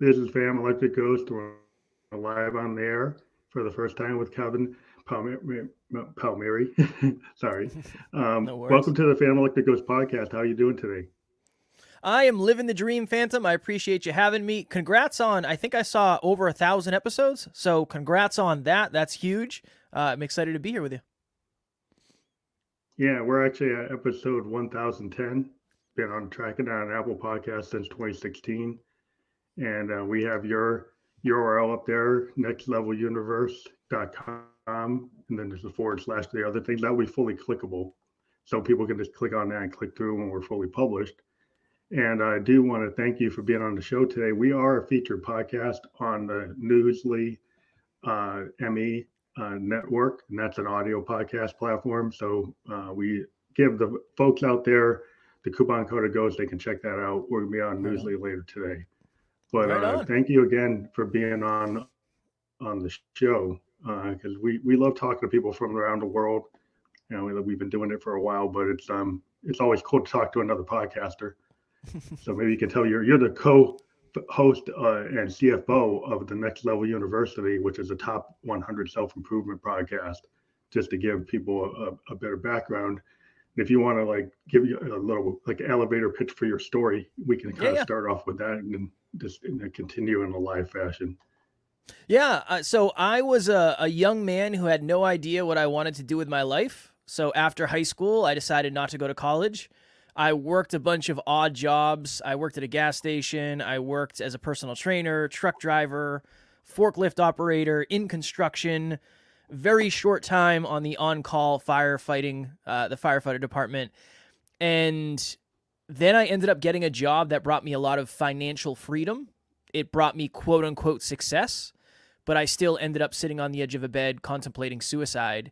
This is Phantom Electric Ghost. We're live on the air for the first time with Kevin Palmieri. Palmieri. Sorry. Um, No welcome to the Phantom Electric Ghost podcast. How are you doing today? I am living the dream, Phantom. I appreciate you having me. Congrats on, I think I saw over a thousand episodes. So congrats on that. That's huge. Uh, I'm excited to be here with you. Yeah, we're actually at episode 1010. Been on tracking on Apple Podcast since 2016. And uh, we have your URL up there, nextleveluniversity.com. And then there's a forward slash to the other things. That will be fully clickable. So people can just click on that and click through when we're fully published. And I do want to thank you for being on the show today. We are a featured podcast on the Newsly uh, ME uh, network, and that's an audio podcast platform. So uh, we give the folks out there the coupon code of Ghost. They can check that out. We're gonna be on Right on. Newsly later today. But Right uh, thank you again for being on on the show because we we love talking to people from around the world. You know, we- we've been doing it for a while, but it's um it's always cool to talk to another podcaster. so maybe you can tell you're you're the co host uh, and CFO of the Next Level University, which is a top 100 self improvement podcast, just to give people a, a better background. And if you want to like give you a little like elevator pitch for your story, we can kind Yeah, of yeah. start off with that and then just and then continue in a live fashion. Yeah. Uh, so I was a, a young man who had no idea what I wanted to do with my life. So after high school, I decided not to go to college. I worked a bunch of odd jobs. I worked at a gas station. I worked as a personal trainer, truck driver, forklift operator, in construction. Very short time on the on-call firefighting, uh, the firefighter department, and then I ended up getting a job that brought me a lot of financial freedom. It brought me quote unquote success, but I still ended up sitting on the edge of a bed contemplating suicide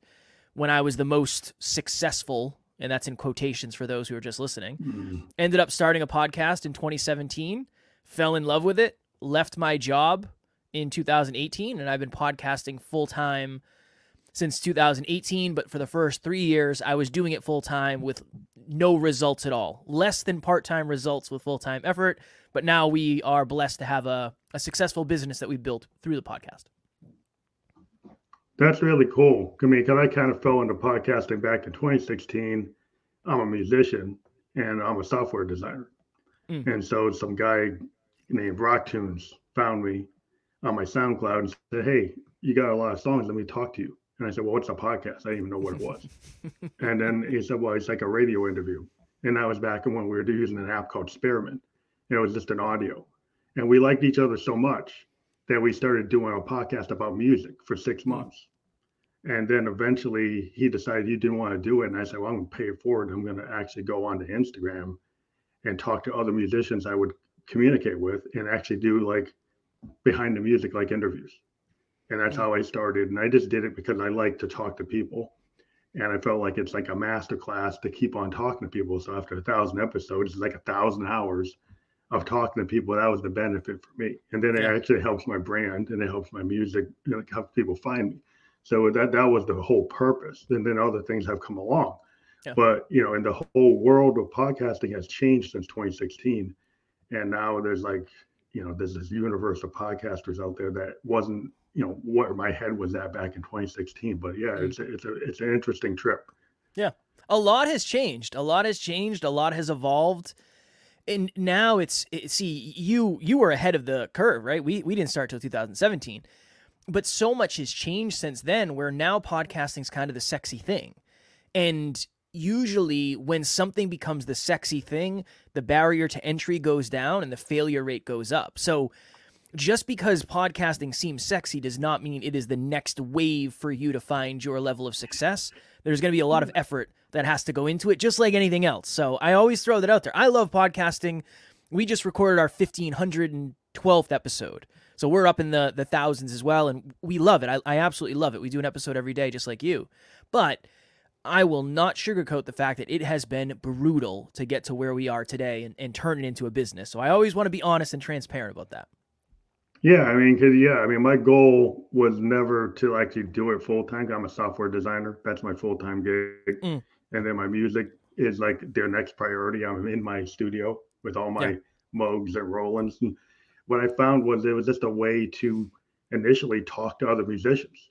when I was the most successful, and that's in quotations for those who are just listening. Mm. Ended up starting a podcast in 2017, fell in love with it, left my job in 2018, and I've been podcasting full time since 2018. But for the first three years, I was doing it full time with no results at all, less than part time results with full time effort. But now we are blessed to have a, a successful business that we built through the podcast. That's really cool. I mean, because I kind of fell into podcasting back in 2016. I'm a musician and I'm a software designer. Mm. And so some guy named Rock Tunes found me on my SoundCloud and said, Hey, you got a lot of songs. Let me talk to you. And I said, Well, what's a podcast? I didn't even know what it was. and then he said, Well, it's like a radio interview. And that was back when we were using an app called Spearmint. And it was just an audio. And we liked each other so much that we started doing a podcast about music for six Hmm. months. And then eventually he decided he didn't want to do it. And I said, Well, I'm going to pay it forward. I'm going to actually go onto Instagram and talk to other musicians I would communicate with and actually do like behind the music, like interviews. And that's how I started. And I just did it because I like to talk to people. And I felt like it's like a master class to keep on talking to people. So after a thousand episodes, it's like a thousand hours of talking to people. That was the benefit for me. And then it actually helps my brand and it helps my music, you know, it helps people find me. So that that was the whole purpose. And then other things have come along. Yeah. But you know, and the whole world of podcasting has changed since 2016. And now there's like, you know, there's this universe of podcasters out there that wasn't, you know, where my head was at back in 2016. But yeah, Mm. it's a, it's a it's an interesting trip. Yeah, a lot has changed. A lot has changed. A lot has evolved. And now it's it, see you you were ahead of the curve, right? We we didn't start till 2017. But so much has changed since then where now podcasting's kind of the sexy thing. And usually when something becomes the sexy thing, the barrier to entry goes down and the failure rate goes up. So just because podcasting seems sexy does not mean it is the next wave for you to find your level of success. There's going to be a lot of mm. effort that has to go into it, just like anything else. So I always throw that out there. I love podcasting. We just recorded our 1512th episode. So we're up in the, the thousands as well. And we love it. I, I absolutely love it. We do an episode every day, just like you. But I will not sugarcoat the fact that it has been brutal to get to where we are today and, and turn it into a business. So I always want to be honest and transparent about that. Yeah, I mean, cause yeah, I mean, my goal was never to actually do it full time. I'm a software designer. That's my full time gig, Mm. and then my music is like their next priority. I'm in my studio with all my Yeah. Moogs and Rolands, and, what I found was it was just a way to initially talk to other musicians.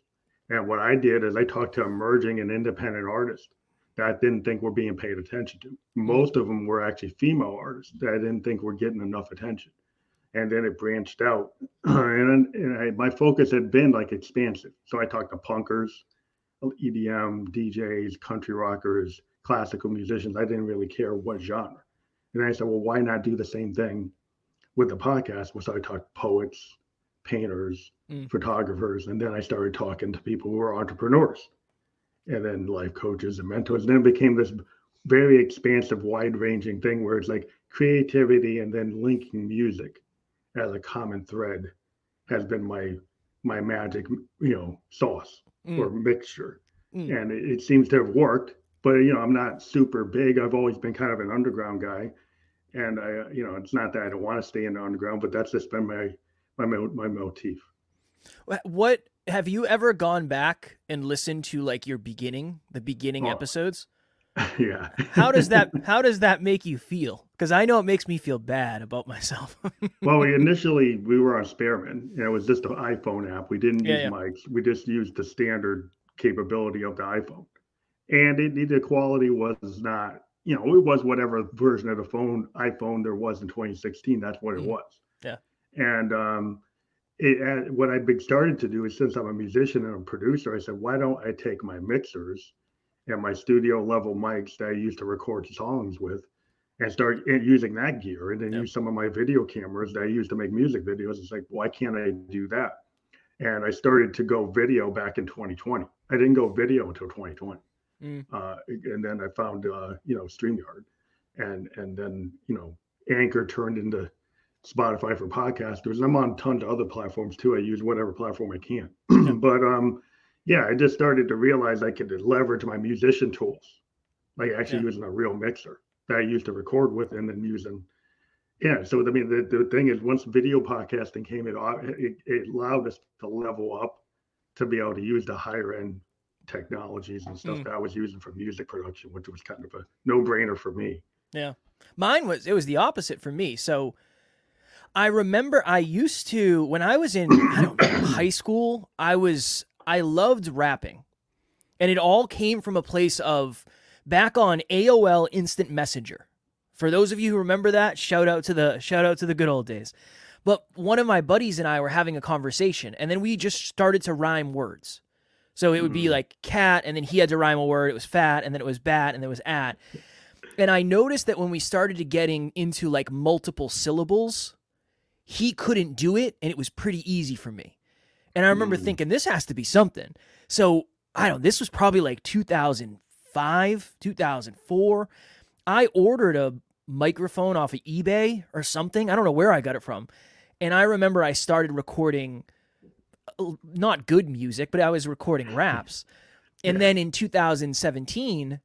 And what I did is I talked to emerging and independent artists that I didn't think were being paid attention to. Most of them were actually female artists that I didn't think were getting enough attention. And then it branched out, and, and I, my focus had been like expansive. So I talked to punkers, EDM, DJs, country rockers, classical musicians. I didn't really care what genre. And I said, well, why not do the same thing with the podcast? So I talked poets, painters, mm. photographers, and then I started talking to people who are entrepreneurs, and then life coaches and mentors. And then it became this very expansive, wide-ranging thing where it's like creativity and then linking music as a common thread has been my my magic, you know, sauce mm. or mixture. Mm. And it, it, seems to have worked. But you know, I'm not super big. I've always been kind of an underground guy, and I, you know, it's not that I don't want to stay in the underground, but that's just been my my my motif. What have you ever gone back and listened to like your beginning, the beginning oh. episodes? yeah. how does that how does that make you feel? Because I know it makes me feel bad about myself. well, we initially we were on Spearman, and it was just an iPhone app. We didn't yeah, use yeah. mics. We just used the standard capability of the iPhone, and it, the quality was not, you know, it was whatever version of the phone iPhone there was in 2016. That's what it mm-hmm. was. Yeah. And um, it, uh, what I've been started to do is since I'm a musician and a producer, I said, why don't I take my mixers and my studio level mics that I used to record songs with and start using that gear and then yep. use some of my video cameras that I used to make music videos. It's like, why can't I do that? And I started to go video back in 2020. I didn't go video until 2020. Mm. Uh, and then I found, uh, you know, StreamYard and, and then, you know, Anchor turned into Spotify for podcasters. I'm on tons of other platforms too. I use whatever platform I can. but um, yeah, I just started to realize I could leverage my musician tools, like actually yeah. using a real mixer that I used to record with, and then using. Yeah, so I mean, the, the thing is, once video podcasting came, it, it it allowed us to level up to be able to use the higher end technologies and stuff mm. that I was using for music production, which was kind of a no brainer for me. Yeah, mine was it was the opposite for me. So I remember I used to when I was in I don't know high school. I was I loved rapping, and it all came from a place of back on AOL Instant Messenger. For those of you who remember that, shout out to the shout out to the good old days. But one of my buddies and I were having a conversation, and then we just started to rhyme words. So it would be hmm. like cat, and then he had to rhyme a word. It was fat, and then it was bat, and then it was at. And I noticed that when we started to getting into like multiple syllables, he couldn't do it, and it was pretty easy for me. And I remember mm. thinking, this has to be something. So I don't this was probably like 2005, 2004. I ordered a microphone off of eBay or something. I don't know where I got it from. And I remember I started recording uh, not good music, but I was recording raps. And then in 2017,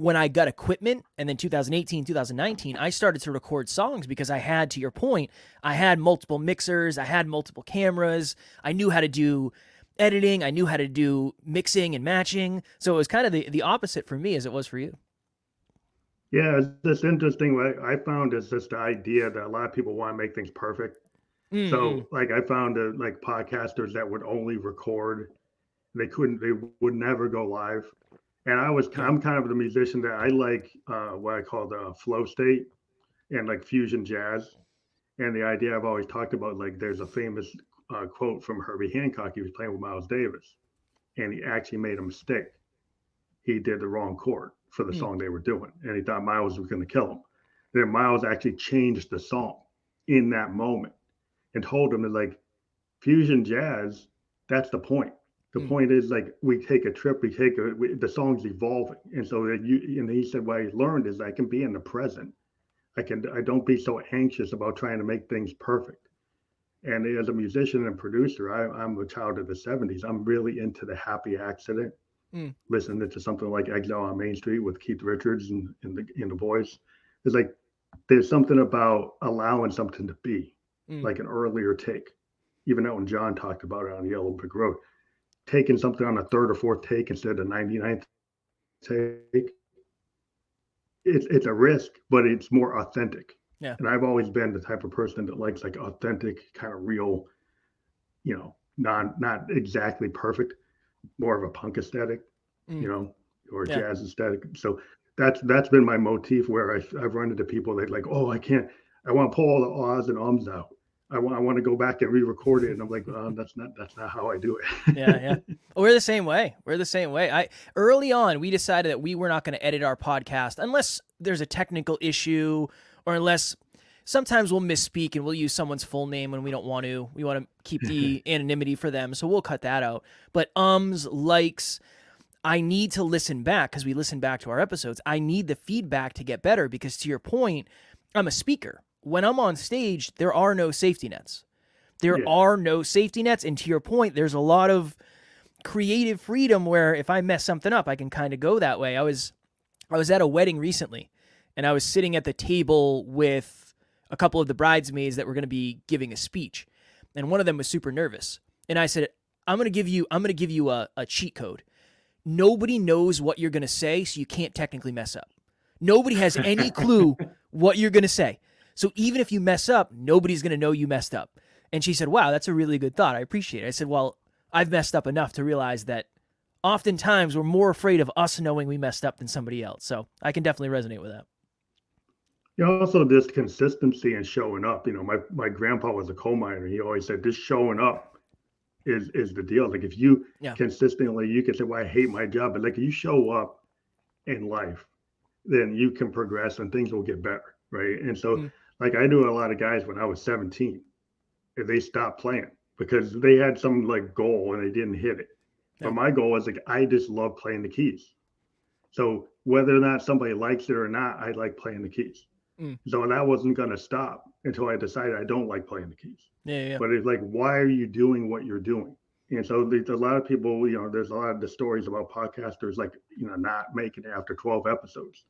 when I got equipment and then 2018, 2019, I started to record songs because I had, to your point, I had multiple mixers, I had multiple cameras, I knew how to do editing, I knew how to do mixing and matching. So it was kind of the, the opposite for me as it was for you. Yeah, it's interesting. What I found is just the idea that a lot of people want to make things perfect. Mm-hmm. So, like, I found uh, like podcasters that would only record, they couldn't, they would never go live and I was I'm kind of the musician that I like uh, what I call the flow state and like fusion jazz. And the idea I've always talked about, like there's a famous uh, quote from Herbie Hancock. He was playing with Miles Davis, and he actually made a mistake. He did the wrong chord for the mm. song they were doing, and he thought Miles was going to kill him. Then Miles actually changed the song in that moment and told him that like fusion jazz, that's the point the mm. point is like we take a trip we take a we, the song's evolving. And so that you and he said what i learned is i can be in the present. I can i don't be so anxious about trying to make things perfect. And as a musician and producer I, i'm a child of the 70s i'm really into the happy accident. Mm. listening to something like exile on main street with keith richards and in the in the voice it's like there's something about allowing something to be mm. like an earlier take. Even though when john talked about it on yellow brick road taking something on a third or fourth take instead of 99th take it's it's a risk but it's more authentic Yeah. And I've always been the type of person that likes like authentic, kind of real, you know, not not exactly perfect, more of a punk aesthetic, Mm. you know, or Yeah. jazz aesthetic. So that's that's been my motif where I, I've run into people that like, oh, I can't, I want to pull all the ahs and ums out. I want I want to go back and re-record it, and I'm like, um, that's not that's not how I do it. yeah, yeah. We're the same way. We're the same way. I early on we decided that we were not going to edit our podcast unless there's a technical issue or unless sometimes we'll misspeak and we'll use someone's full name when we don't want to. We want to keep the anonymity for them, so we'll cut that out. But ums, likes, I need to listen back because we listen back to our episodes. I need the feedback to get better because to your point, I'm a speaker. When I'm on stage, there are no safety nets. There Yeah. are no safety nets. And to your point, there's a lot of creative freedom where if I mess something up, I can kind of go that way. I was I was at a wedding recently and I was sitting at the table with a couple of the bridesmaids that were going to be giving a speech. And one of them was super nervous. And I said, I'm going to give you I'm going to give you a, a cheat code. Nobody knows what you're going to say, so you can't technically mess up. Nobody has any clue what you're going to say. So even if you mess up, nobody's going to know you messed up. And she said, Wow, that's a really good thought. I appreciate it. I said, Well, I've messed up enough to realize that oftentimes we're more afraid of us knowing we messed up than somebody else. So I can definitely resonate with that. You know, also this consistency and showing up. You know, my my grandpa was a coal miner. He always said this showing up is is the deal. Like if you Yeah. consistently, you can say, "Well, I hate my job," but like if you show up in life, then you can progress and things will get better, right? And so, Mm. Like I knew a lot of guys when I was 17, and they stopped playing because they had some like goal and they didn't hit it. Yeah. But my goal was like I just love playing the keys. So whether or not somebody likes it or not, I like playing the keys. Mm. So that wasn't going to stop until I decided I don't like playing the keys. Yeah, yeah. But it's like, why are you doing what you're doing? And so there's a lot of people, you know, there's a lot of the stories about podcasters like, you know, not making it after 12 episodes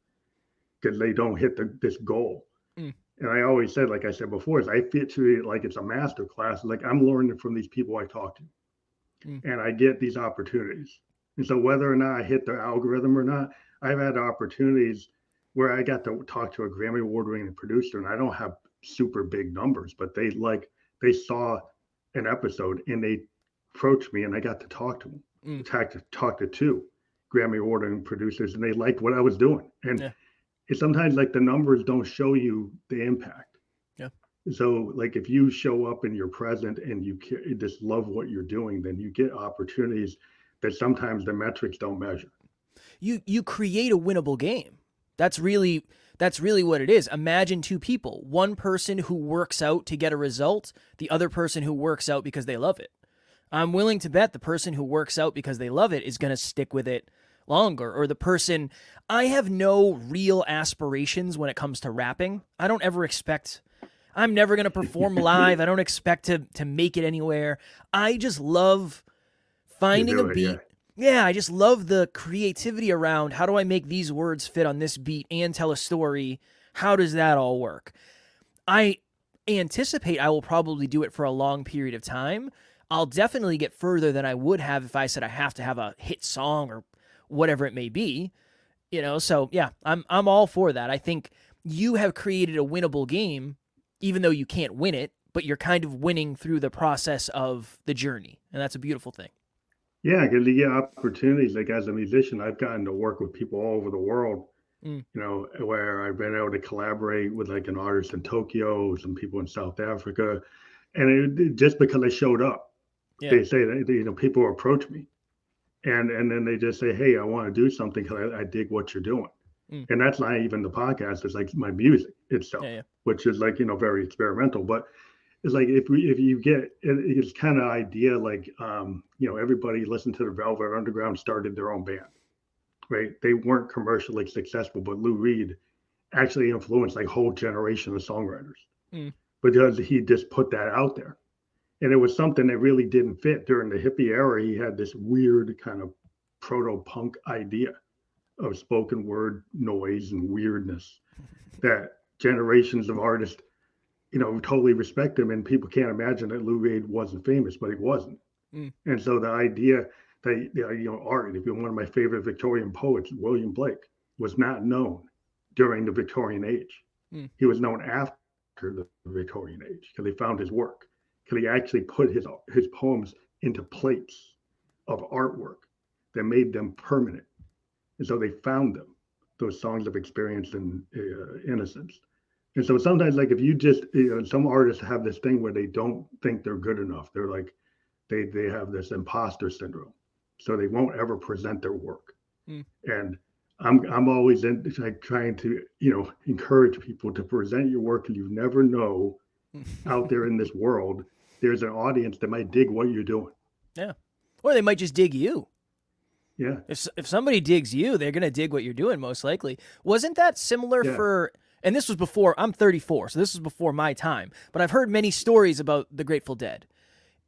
because they don't hit the, this goal. Mm. And I always said, like I said before, is I fit to it like it's a master class. Like I'm learning from these people I talk to, Mm. and I get these opportunities. And so whether or not I hit the algorithm or not, I've had opportunities where I got to talk to a Grammy award winning producer, and I don't have super big numbers, but they like they saw an episode and they approached me, and I got to talk to them. Mm. Talk to talk to two Grammy award winning producers, and they liked what I was doing. And Yeah. It's sometimes like the numbers don't show you the impact. Yeah. So like if you show up and you're present and you just love what you're doing, then you get opportunities that sometimes the metrics don't measure. you you create a winnable game. That's really that's really what it is. Imagine two people, one person who works out to get a result, the other person who works out because they love it. I'm willing to bet the person who works out because they love it is going to stick with it longer or the person I have no real aspirations when it comes to rapping. I don't ever expect I'm never going to perform live. I don't expect to to make it anywhere. I just love finding a it, beat yeah. yeah, I just love the creativity around how do I make these words fit on this beat and tell a story? How does that all work? I anticipate I will probably do it for a long period of time. I'll definitely get further than I would have if I said I have to have a hit song or whatever it may be. You know, so yeah, I'm I'm all for that. I think you have created a winnable game even though you can't win it, but you're kind of winning through the process of the journey. And that's a beautiful thing. Yeah, because you get opportunities. Like as a musician, I've gotten to work with people all over the world. Mm. You know, where I've been able to collaborate with like an artist in Tokyo, some people in South Africa, and it, it- just because I showed up, Yeah. they say that you know people approach me, and and then they just say, hey, I want to do something because I, I dig what you're doing, Mm. and that's not even the podcast. It's like my music itself, Yeah, yeah. which is like you know very experimental, but it's like if we if you get it, it's kind of idea like um you know everybody listened to the velvet underground started their own band right they weren't commercially successful but lou reed actually influenced like whole generation of songwriters Mm. because he just put that out there and it was something that really didn't fit during the hippie era he had this weird kind of proto punk idea of spoken word noise and weirdness that generations of artists you know, totally respect him, and people can't imagine that Lou Reed wasn't famous, but he wasn't. Mm. And so the idea that you know, art, if you're one of my favorite Victorian poets, William Blake, was not known during the Victorian age. Mm. He was known after after the Victorian age because they found his work. Because he actually put his his poems into plates of artwork that made them permanent, and so they found them. Those songs of experience and uh, innocence. And so sometimes, like if you just, you know, some artists have this thing where they don't think they're good enough. They're like, they they have this imposter syndrome, so they won't ever present their work. Mm. And I'm I'm always in, like trying to you know encourage people to present your work, and you never know out there in this world there's an audience that might dig what you're doing. Yeah, or they might just dig you. Yeah. If if somebody digs you, they're gonna dig what you're doing most likely. Wasn't that similar yeah. for? And this was before I'm 34, so this was before my time. But I've heard many stories about the Grateful Dead.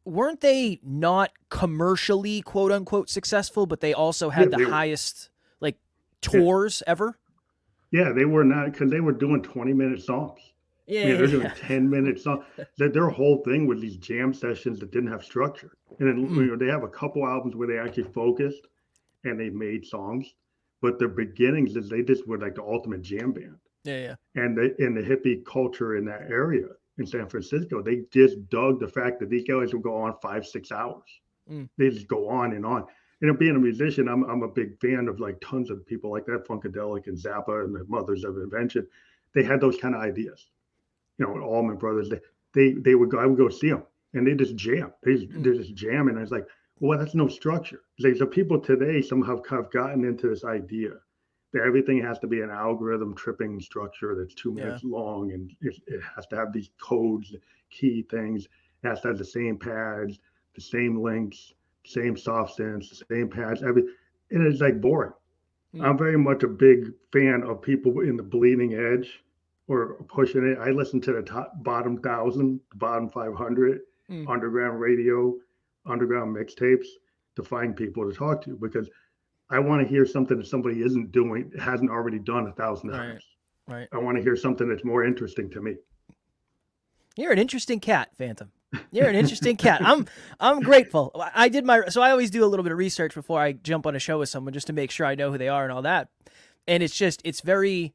Weren't they not commercially quote unquote successful, but they also had yeah, the highest like tours yeah. ever? Yeah, they were not because they were doing 20 minute songs. Yeah, they're doing yeah. 10 minute songs. That their whole thing was these jam sessions that didn't have structure. And then mm. you know, they have a couple albums where they actually focused and they made songs. But their beginnings is they just were like the ultimate jam band. Yeah, yeah. And the in the hippie culture in that area in San Francisco, they just dug the fact that these guys would go on five, six hours. Mm. They just go on and on you know, being a musician, I'm I'm a big fan of like tons of people like that, Funkadelic and Zappa and the Mothers of Invention. They had those kind of ideas. You know, Allman Brothers. They they they would go. I would go see them, and they just jam. They just, mm. they just jam, and I was like, well, that's no structure. Like the people today somehow have gotten into this idea that everything has to be an algorithm tripping structure that's two minutes yeah. long, and it, it has to have these codes, key things. It has to have the same pads, the same links same soft synths, same pads, every, and it's like boring. Mm. I'm very much a big fan of people in the bleeding edge or pushing it. I listen to the top bottom thousand, bottom 500, mm. underground radio, underground mixtapes to find people to talk to because I want to hear something that somebody isn't doing, hasn't already done a thousand times. Right. right. I want to hear something that's more interesting to me. You're an interesting cat, Phantom. You're an interesting cat. I'm I'm grateful. I did my so I always do a little bit of research before I jump on a show with someone just to make sure I know who they are and all that. And it's just it's very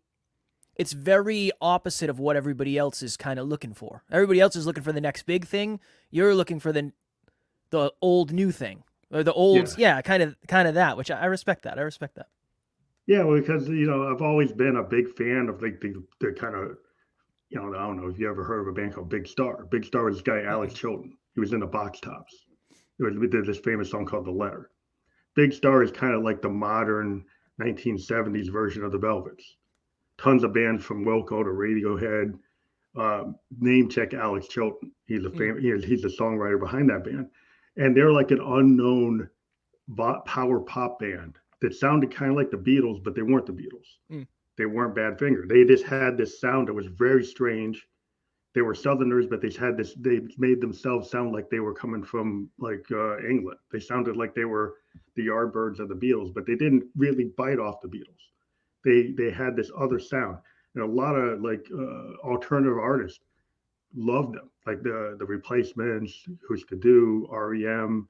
it's very opposite of what everybody else is kind of looking for. Everybody else is looking for the next big thing. You're looking for the the old new thing or the old yeah, kind of kind of that, which I, I respect that. I respect that. Yeah, because you know I've always been a big fan of like the the kind of you know, I don't know if you ever heard of a band called Big Star. Big Star was this guy, Alex Chilton. He was in the Box Tops. Was, We did this famous song called The Letter. Big Star is kind of like the modern 1970s version of the Velvets. Tons of bands from Wilco to Radiohead. Uh, name check Alex Chilton. He's a fam- mm. he's the songwriter behind that band, and they're like an unknown power pop band that sounded kind of like the Beatles, but they weren't the Beatles. Mm they weren't Badfinger. They just had this sound that was very strange. They were Southerners, but they had this. They made themselves sound like they were coming from like uh, England. They sounded like they were the Yardbirds of the Beatles, but they didn't really bite off the Beatles. They they had this other sound, and a lot of like uh, alternative artists loved them, like the the Replacements, Hüsker Dü, REM,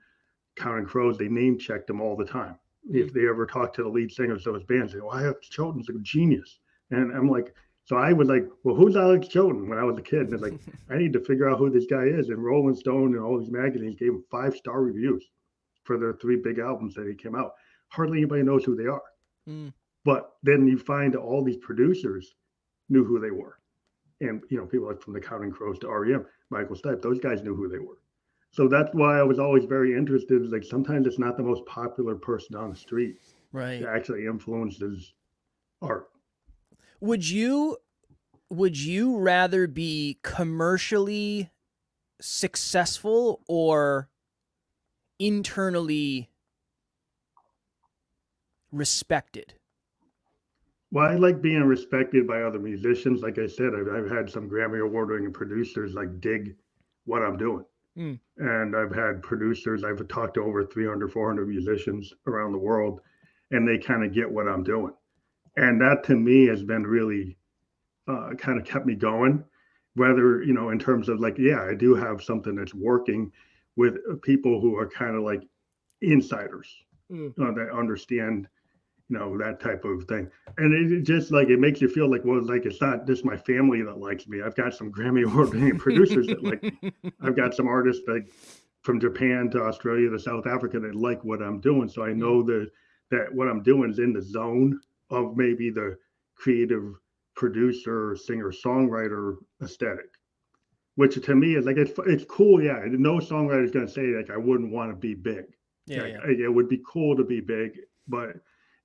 Counting Crows. They name checked them all the time if they ever talked to the lead singers of those bands, they go, "I have Chilton's a genius," and I'm like, so I was like, "Well, who's Alex Chilton?" When I was a kid, and it's like, I need to figure out who this guy is. And Rolling Stone and all these magazines gave him five star reviews for their three big albums that he came out. Hardly anybody knows who they are. Mm. But then you find all these producers knew who they were, and you know, people like from the Counting Crows to REM, Michael Stipe, those guys knew who they were so that's why I was always very interested. Is like sometimes it's not the most popular person on the street, right? That actually influences art. Would you would you rather be commercially successful or internally respected? Well, I like being respected by other musicians. Like I said, I've, I've had some Grammy award winning producers like dig what I'm doing. Mm. And I've had producers, I've talked to over 300, 400 musicians around the world, and they kind of get what I'm doing. And that to me has been really uh, kind of kept me going. Whether, you know, in terms of like, yeah, I do have something that's working with people who are kind of like insiders mm. that understand you know that type of thing. And it, it just like it makes you feel like well like it's not just my family that likes me. I've got some grammy award winning producers that like me. i've got some artists like from japan to australia to south africa that like what i'm doing. So i know that that what i'm doing is in the zone of maybe the creative producer singer songwriter aesthetic which to me is like it's, it's cool. Yeah no songwriter is going to say like i wouldn't want to be big. Yeah, like, yeah. it would be cool to be big but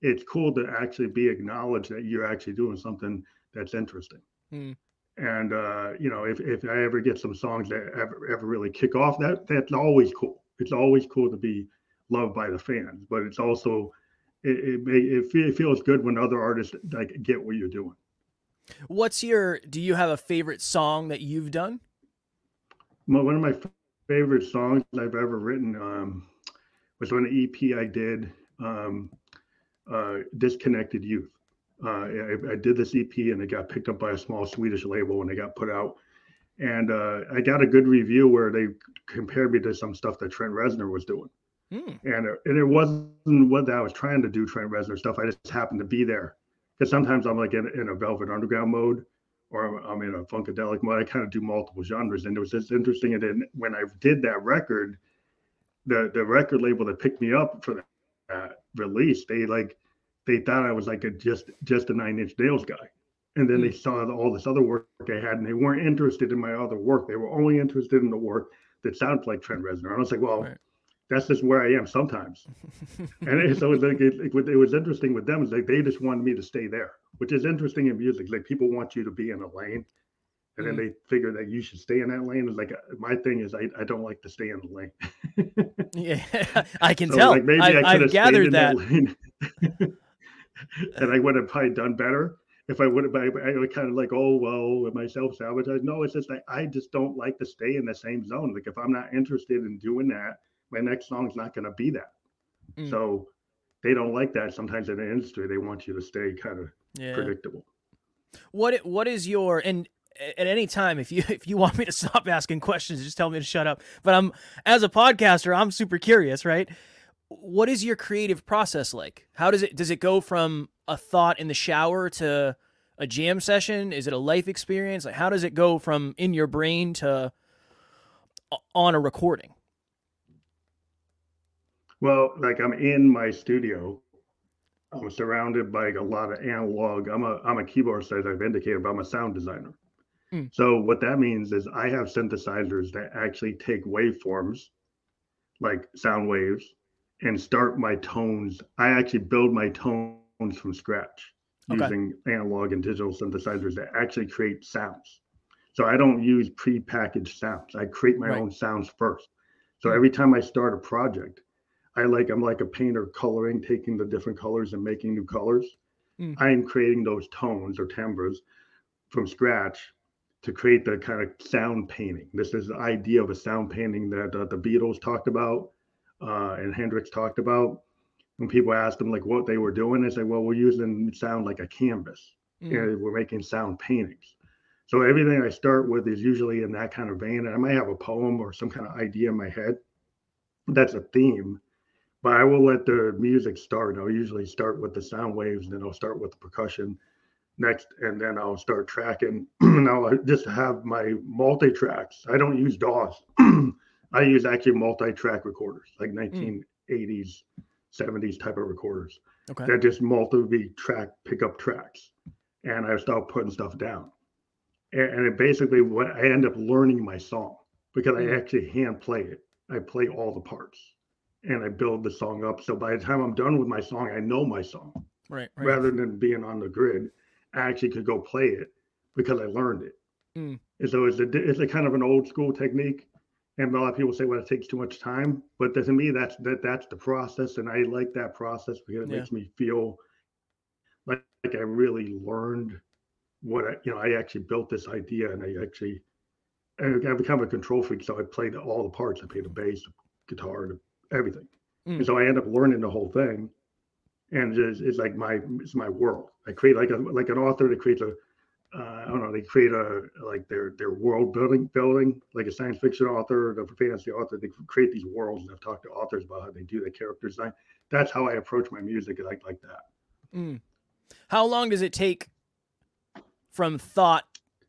it's cool to actually be acknowledged that you're actually doing something that's interesting. Hmm. And uh, you know, if, if I ever get some songs that ever ever really kick off, that that's always cool. It's always cool to be loved by the fans, but it's also it it, it feels good when other artists like get what you're doing. What's your? Do you have a favorite song that you've done? My, one of my favorite songs I've ever written um, was on an EP I did, um, uh, "Disconnected Youth." Uh, I, I did this EP and it got picked up by a small Swedish label when it got put out, and uh, I got a good review where they compared me to some stuff that Trent Reznor was doing, Hmm. and it, and it wasn't what I was trying to do Trent Reznor stuff. I just happened to be there because sometimes I'm like in, in a Velvet Underground mode or I'm, I'm in a funkadelic mode. I kind of do multiple genres, and it was just interesting. And then when I did that record, the the record label that picked me up for that release, they like they thought I was like a just just a Nine Inch Nails guy, and then they hmm. saw all this other work I had, and they weren't interested in my other work. They were only interested in the work that sounded like Trent Reznor. And I was like, well. Right. That's just where I am sometimes, and it, so it's like it, it, it was interesting with them. Is like they just wanted me to stay there, which is interesting in music. Like people want you to be in a lane, and then Mm. they figure that you should stay in that lane. It's like uh, my thing is I, I don't like to stay in the lane. Yeah, I can So, tell. like, maybe I I've, could stayed gathered in that. lane. and I would have probably done better if I would have. I, I would kind of like, oh well, am I self sabotage? No, it's just like I just don't like to stay in the same zone. Like if I'm not interested in doing that, my next song's not going to be that. Mm. So they don't like that. Sometimes in the industry, they want you to stay kind of Yeah. predictable. What what is your and at any time if you if you want me to stop asking questions just tell me to shut up. But i'm as a podcaster i'm super curious right? What is your creative process like? How does it does it go from a thought in the shower to a jam session? Is it a life experience? Like how does it go from in your brain to on a recording? Well, like I'm in my studio. I'm surrounded by a lot of analog. I'm a I'm a keyboardist as I've indicated, but I'm a sound designer. Mm. So what that means is I have synthesizers that actually take waveforms, like sound waves, and start my tones. I actually build my tones from scratch Okay. using analog and digital synthesizers that actually create sounds. So I don't use pre-packaged sounds. I create my Right. own sounds first. So Mm. every time I start a project, I like I'm like a painter coloring, taking the different colors and making new colors. Mm. I am creating those tones or timbres from scratch to create the kind of sound painting. This is the idea of a sound painting that uh, the Beatles talked about uh, and Hendrix talked about. When people asked them like what they were doing, they say, "Well, we're using sound like a canvas, Mm. and we're making sound paintings." So everything I start with is usually in that kind of vein. And I might have a poem or some kind of idea in my head. That's a theme, but I will let the music start. I'll usually start with the sound waves, and then I'll start with the percussion next, and then I'll start tracking. and I'll just have my multi tracks. I don't use DAWs. I use actually multi-track recorders, like 1980s, 70s type of recorders. Okay. That just multi track pick up tracks and i start putting stuff down. And, and it basically what i end up learning my song because i Mm. actually hand play it. I play all the parts and i build the song up. So by the time i'm done with my song i know my song. Right right. Rather than being on the grid i actually could go play it because i learned it Mm. and so it's a it's a kind of an old school technique and a lot of people say well it takes too much time but to me that's that that's the process and i like that process because it Yeah. makes me feel like, like i really learned what I, you know i actually built this idea and i actually i become a control freak so i played all the parts i played the bass the guitar the, everything Mm. and so i end up learning the whole thing and it's, it's like my it's my world i create like a like an author that creates a uh, I don't know. They create a like their their world building building like a science fiction author, a fantasy author. They create these worlds, and I've talked to authors about how they do the character design. That's how I approach my music, like like that. Mm. How long does it take from thought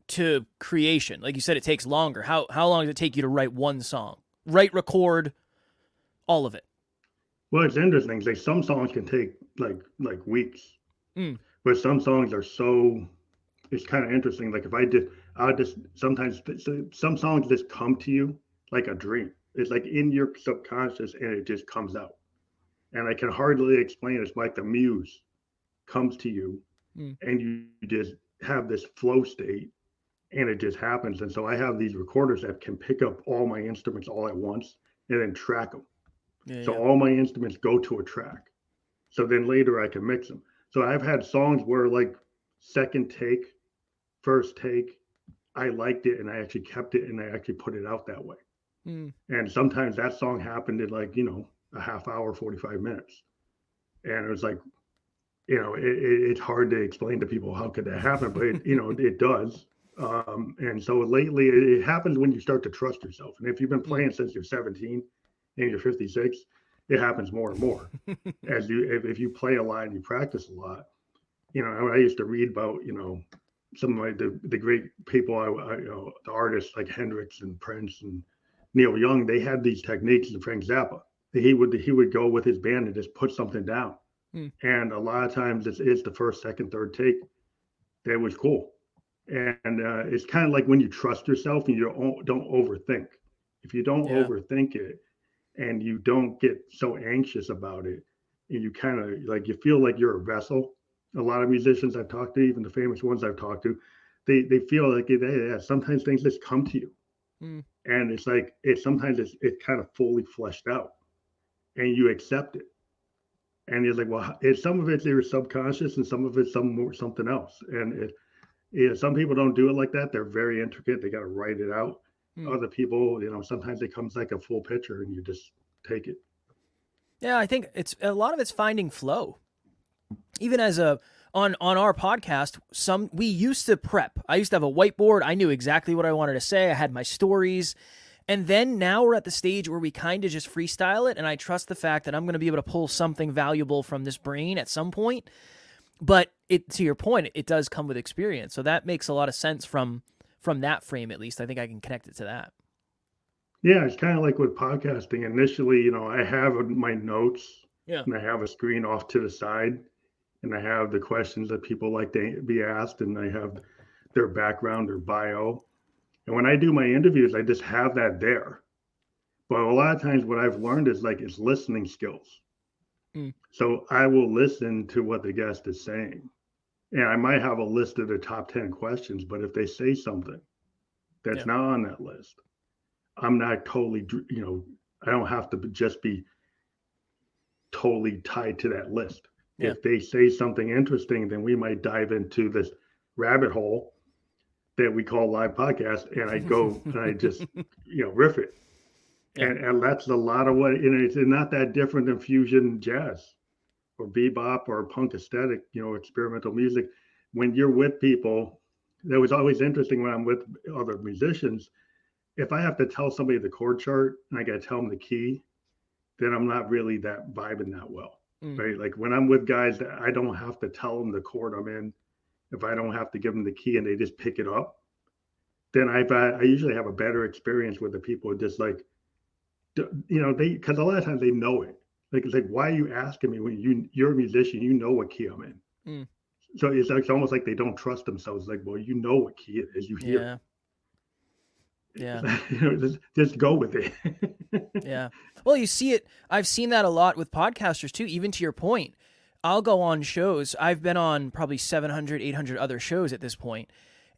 to creation? Like you said, it takes longer. How how long does it take you to write one song? Write, record, all of it. Well, it's interesting. Like some songs can take like like weeks, Mm. but some songs are so. It's kind of interesting. Like if I did, I just sometimes some songs just come to you like a dream. It's like in your subconscious, and it just comes out. And I can hardly explain. it. It's like the muse comes to you, Mm. and you just have this flow state, and it just happens. And so I have these recorders that can pick up all my instruments all at once, and then track them. Yeah, So yeah. all my instruments go to a track. So then later I can mix them. So I've had songs where like second take, first take, I liked it and I actually kept it and I actually put it out that way. Mm. And sometimes that song happened in like, you know, a half hour, 45 minutes. And it was like, you know, it, it, it's hard to explain to people how could that happen, but it, you know, it does. Um, and so lately it, it happens when you start to trust yourself. And if you've been playing since you're 17 and you're 56, it happens more and more as you if, if you play a lot and you practice a lot. You know, I, I used to read about you know some of my, the the great people, I, I you know the artists like Hendrix and Prince and Neil Young. They had these techniques and Frank Zappa. He would he would go with his band and just put something down. Hmm. And a lot of times it's, it's the first, second, third take. That was cool. And uh, it's kind of like when you trust yourself and you don't, don't overthink. If you don't Yeah. overthink it and you don't get so anxious about it, and you kind of like you feel like you're a vessel. A lot of musicians I've talked to, even the famous ones I've talked to, they they feel like it, yeah, sometimes things just come to you, Hmm. and it's like it sometimes it's it's kind of fully fleshed out, and you accept it, and it's like well, it's some of it's your subconscious and some of it's some more something else, and it, yeah, some people don't do it like that. They're very intricate. They got to write it out. Hmm. Other people, you know, sometimes it comes like a full picture, and you just take it. Yeah, I think it's a lot of it's finding flow. Even as a on on our podcast, some we used to prep. I used to have a whiteboard. I knew exactly what I wanted to say. I had my stories. And then now we're at the stage where we kind of just freestyle it and I trust the fact that I'm going to be able to pull something valuable from this brain at some point. But it to your point, it does come with experience. So that makes a lot of sense from from that frame at least. I think I can connect it to that. Yeah, it's kind of like with podcasting. Initially, you know, I have my notes Yeah. and I have a screen off to the side and I have the questions that people like to be asked and I have their background or bio. And when I do my interviews, I just have that there. But a lot of times what I've learned is like it's listening skills. Mm. So I will listen to what the guest is saying. And I might have a list of the top 10 questions, but if they say something that's Yeah. not on that list, I'm not totally, you know, I don't have to just be totally tied to that list. Yeah. If they say something interesting, then we might dive into this rabbit hole that we call live podcast, and I go and I just, you know, riff it. Yeah. And, and that's a lot of what, and it's not that different than fusion jazz or bebop or punk aesthetic, you know, experimental music. When you're with people, that was always interesting when I'm with other musicians. If I have to tell somebody the chord chart and I got to tell them the key, then I'm not really that vibing that well, Mm. right? Like when I'm with guys that I don't have to tell them the chord I'm in, if I don't have to give them the key and they just pick it up, then I've I usually have a better experience with the people who just like, you know, they because a lot of times they know it. Like it's like, why are you asking me when you you're a musician, you know what key I'm in. Mm. So it's, like, it's almost like they don't trust themselves. Like, well, you know what key it is. You hear. Yeah. it. Yeah. you know, just, just go with it. Yeah. Well, you see it. I've seen that a lot with podcasters too, even to your point. I'll go on shows. I've been on probably 700, 800 other shows at this point.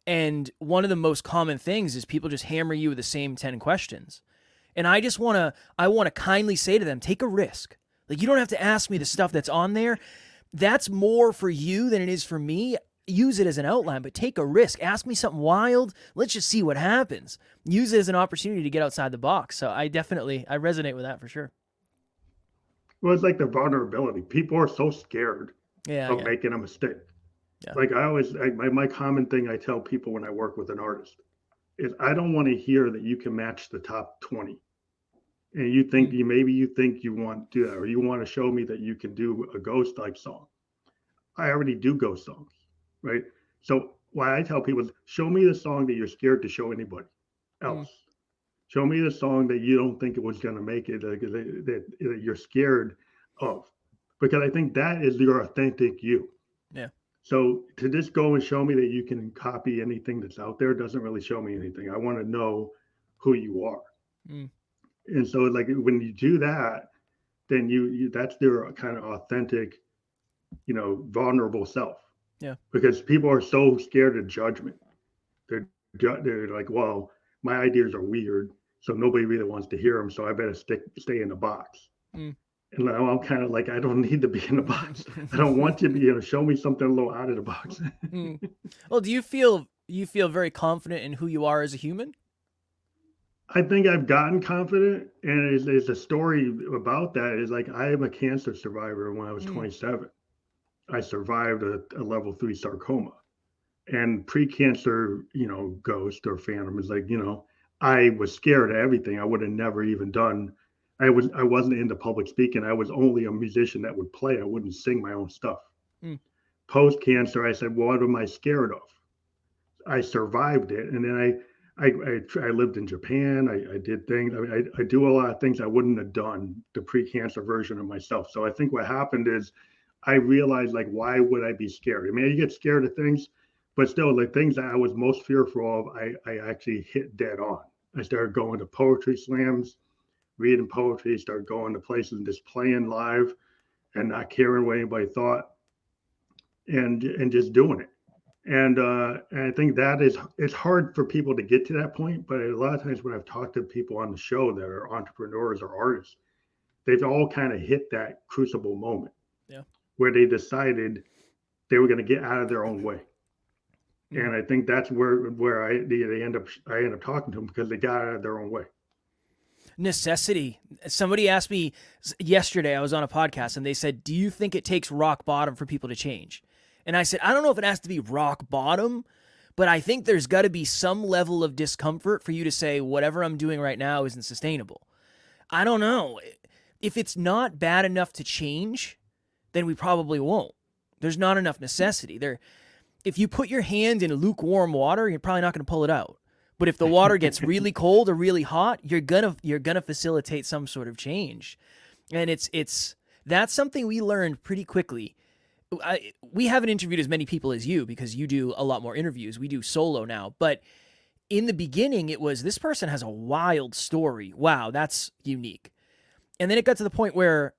And one of the most common things is people just hammer you with the same 10 questions. And I just want to I want to kindly say to them, take a risk. Like you don't have to ask me the stuff that's on there. That's more for you than it is for me. Use it as an outline, but take a risk. Ask me something wild. Let's just see what happens. Use it as an opportunity to get outside the box. So I definitely I resonate with that for sure. well, it's like the vulnerability. People are so scared Yeah. of yeah. making a mistake. Yeah. Like I always, I, my, my common thing I tell people when I work with an artist is I don't want to hear that you can match the top 20. And you think Mm. you maybe you think you want to do that, or you want to show me that you can do a ghost type song. I already do ghost songs, right? So why I tell people, show me the song that you're scared to show anybody mm. else. Mm. Show me the song that you don't think it was going to make it, that, that, that you're scared of, because I think that is your authentic you. Yeah. So to just go and show me that you can copy anything that's out there doesn't really show me anything. I want to know who you are. Mm. And so like when you do that, then you, you that's their kind of authentic, you know, vulnerable self. Yeah. Because people are so scared of judgment. They're they're like, well, my ideas are weird, so nobody really wants to hear them. So I better stick stay in the box. Mm. And now I'm kind of like, I don't need to be in a box. I don't want to be. You know, show me something a little out of the box. mm. Well, do you feel you feel very confident in who you are as a human? I think I've gotten confident, and it's, it's a story about that. Is like I am a cancer survivor when I was mm. 27. I survived a, a level three sarcoma, and pre-cancer, you know, ghost or phantom is like, you know, I was scared of everything. I would have never even done. I was I wasn't into public speaking. I was only a musician that would play. I wouldn't sing my own stuff. Mm. Post cancer, I said, well, what am I scared of? I survived it, and then I I, I, I, lived in Japan. I, I did things. I, I, I, do a lot of things I wouldn't have done the pre-cancer version of myself. So I think what happened is I realized like, why would I be scared? I mean, you get scared of things, but still the things that I was most fearful of, I, I actually hit dead on. I started going to poetry slams, reading poetry, started going to places and just playing live and not caring what anybody thought and, and just doing it and uh, and I think that is it's hard for people to get to that point. But a lot of times when I've talked to people on the show that are entrepreneurs or artists, they've all kind of hit that crucible moment, yeah, where they decided they were going to get out of their own way. Mm-hmm. And I think that's where where I they, they end up I end up talking to them because they got out of their own way necessity. Somebody asked me yesterday, I was on a podcast, and they said, Do you think it takes rock bottom for people to change? And I said, I don't know if it has to be rock bottom, but I think there's got to be some level of discomfort for you to say, whatever I'm doing right now isn't sustainable. I don't know. If it's not bad enough to change, then we probably won't. There's not enough necessity. There if you put your hand in lukewarm water, you're probably not going to pull it out. But if the water gets really cold or really hot, you're gonna you're gonna facilitate some sort of change. And it's it's that's something we learned pretty quickly I, we haven't interviewed as many people as you because you do a lot more interviews. We do solo now, but in the beginning, it was this person has a wild story. Wow, that's unique. And then it got to the point where,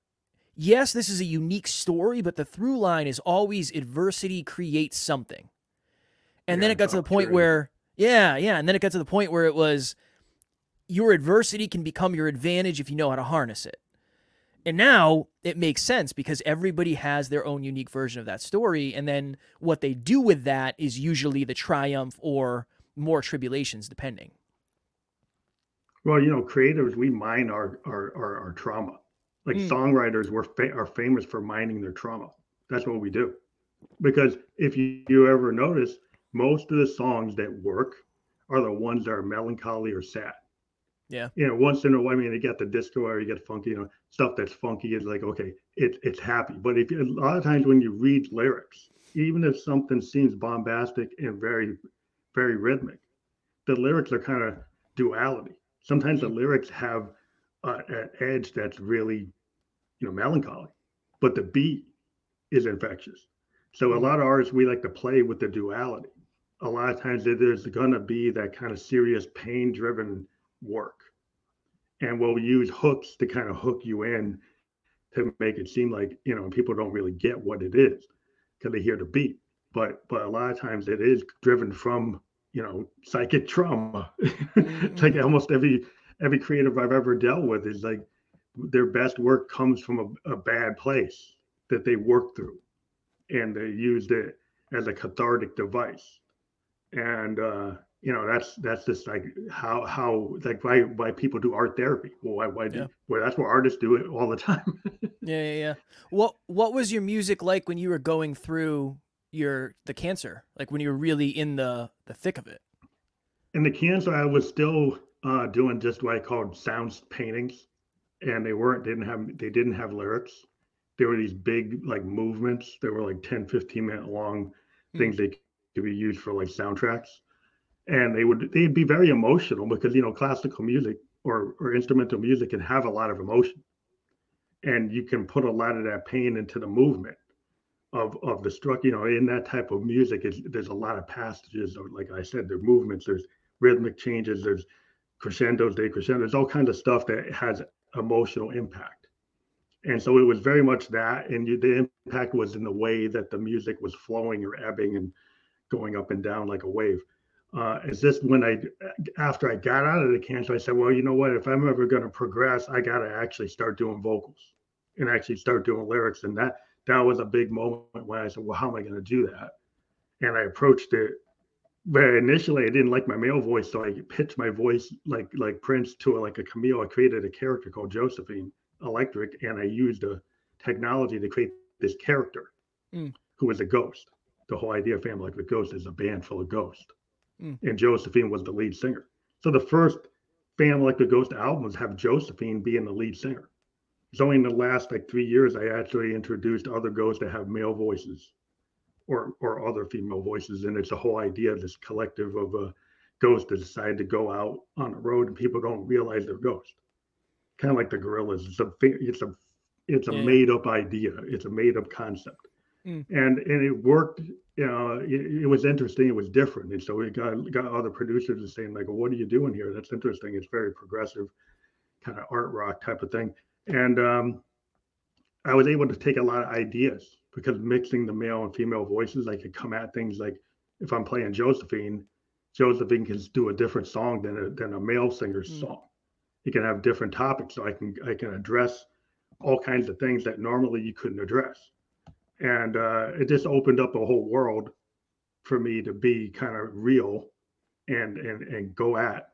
yes, this is a unique story, but the through line is always adversity creates something. And yeah, then it got to the point true. where, yeah, yeah. And then it got to the point where it was your adversity can become your advantage if you know how to harness it. And now it makes sense because everybody has their own unique version of that story. And then what they do with that is usually the triumph or more tribulations, depending. Well, you know, creatives, we mine our our, our, our trauma. Like mm. songwriters, we're fa- are famous for mining their trauma. That's what we do. Because if you, you ever notice, most of the songs that work are the ones that are melancholy or sad. Yeah. You know, once in a while, I mean, you get the disco or you get funky, you know, stuff that's funky is like, okay, it, it's happy. But if you, a lot of times when you read lyrics, even if something seems bombastic and very, very rhythmic, the lyrics are kind of duality. Sometimes the lyrics have uh, an edge that's really, you know, melancholy, but the beat is infectious. So a lot of artists, we like to play with the duality. A lot of times there's going to be that kind of serious pain driven work. And we'll use hooks to kind of hook you in to make it seem like, you know, people don't really get what it is because they hear the beat. But but a lot of times it is driven from, you know, psychic trauma. Mm-hmm. like almost every every creative I've ever dealt with is like their best work comes from a, a bad place that they work through and they used it as a cathartic device. And uh you know that's that's just like how how like why why people do art therapy well why why do yeah. well that's what artists do it all the time yeah yeah yeah what what was your music like when you were going through your the cancer like when you were really in the the thick of it in the cancer i was still uh doing just what i called sounds paintings and they weren't didn't have they didn't have lyrics there were these big like movements. There were like 10, 15 minute long mm. things that could be used for like soundtracks. And they would they'd be very emotional because you know classical music or or instrumental music can have a lot of emotion. And you can put a lot of that pain into the movement of of the struck, you know, in that type of music, is there's a lot of passages, or like I said, there's movements, there's rhythmic changes, there's crescendos, decrescendos, all kinds of stuff that has emotional impact. And so it was very much that, and you, the impact was in the way that the music was flowing or ebbing and going up and down like a wave. Uh, it's just when I, after I got out of the cancer, I said, well, you know what? If I'm ever going to progress, I got to actually start doing vocals and actually start doing lyrics. And that that was a big moment when I said, well, how am I going to do that? And I approached it. But initially, I didn't like my male voice, so I pitched my voice like like Prince to a, like a Camille. I created a character called Josephine Electric, and I used a technology to create this character mm. who was a ghost. The whole idea of Phantom Electric Ghost is a band full of ghosts, mm. and Josephine was the lead singer. So the first Phantom Electric Ghost albums have Josephine being the lead singer. It's only in the last like three years I actually introduced other ghosts that have male voices or or other female voices. And it's a whole idea of this collective of a ghost that decide to go out on the road and people don't realize they're ghosts. Kind of like the Gorillaz. It's a it's a it's a yeah. made up idea. It's a made up concept. Mm. And and it worked. You know, it, it, was interesting. It was different. And so we got got other producers saying like, well, "What are you doing here? That's interesting. It's very progressive, kind of art rock type of thing." and um, I was able to take a lot of ideas because mixing the male and female voices, I could come at things like if I'm playing Josephine, Josephine can do a different song than a, than a male singer's mm. song. You can have different topics, so I can I can address all kinds of things that normally you couldn't address, and uh, it just opened up a whole world for me to be kind of real and and and go at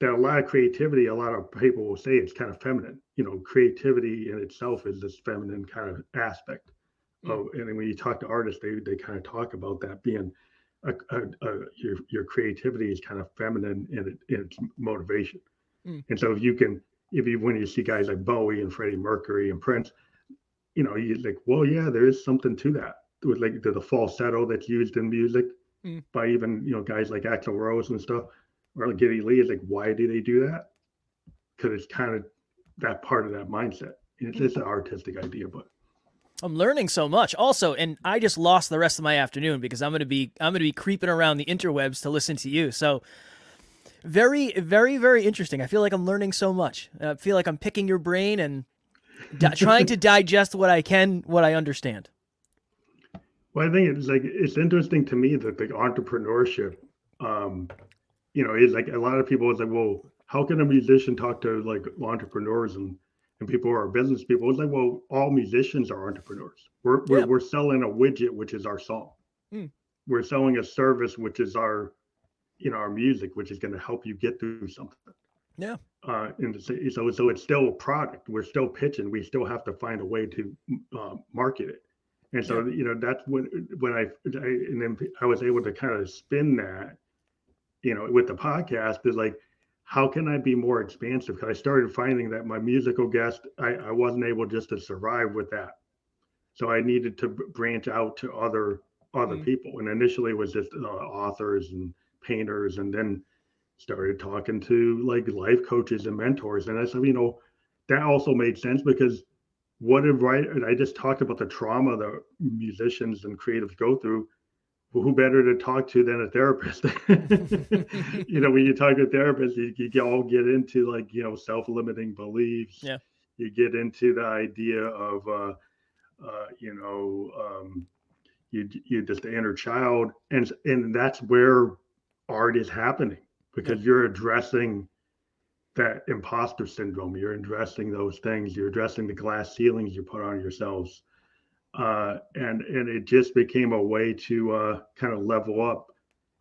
that a lot of creativity, a lot of people will say it's kind of feminine. You know, creativity in itself is this feminine kind of aspect. Mm. Of, and when you talk to artists, they they kind of talk about that being a, a, a your your creativity is kind of feminine in, it, in its motivation. Mm. And so if you can, if you when you see guys like Bowie and Freddie Mercury and Prince, you know, you like, well, yeah, there is something to that. With like the, the falsetto that's used in music mm. by even you know guys like Axl Rose and stuff or like Geddy Lee is like, why do they do that? Because it's kind of that part of that mindset. It's just an artistic idea, but I'm learning so much. Also, and I just lost the rest of my afternoon because I'm gonna be I'm gonna be creeping around the interwebs to listen to you. So very, very, very interesting. I feel like I'm learning so much. I feel like I'm picking your brain and di- trying to digest what I can, what I understand. Well, I think it's like it's interesting to me that the entrepreneurship um, you know, is like a lot of people is like, well, how can a musician talk to like entrepreneurs and and people who are business people? It's like, well, all musicians are entrepreneurs. We're we're, yeah. we're selling a widget, which is our song. Mm. We're selling a service, which is our, you know, our music, which is going to help you get through something. Yeah. Uh, and so so it's still a product. We're still pitching. We still have to find a way to uh, market it. And so yeah. you know that's when when I, I and then I was able to kind of spin that you know, with the podcast is like, how can I be more expansive? Because I started finding that my musical guest, I, I wasn't able just to survive with that. So I needed to branch out to other other mm people. And initially it was just uh, authors and painters, and then started talking to like life coaches and mentors. And I said, you know, that also made sense because what if right? I just talked about the trauma that musicians and creatives go through well, who better to talk to than a therapist? you know, when you talk to a therapist, you, you all get into like, you know, self-limiting beliefs. Yeah. You get into the idea of, uh, uh, you know, um, you you just the inner child, and and that's where art is happening because yeah. you're addressing that imposter syndrome. You're addressing those things. You're addressing the glass ceilings you put on yourselves uh, and and it just became a way to uh, kind of level up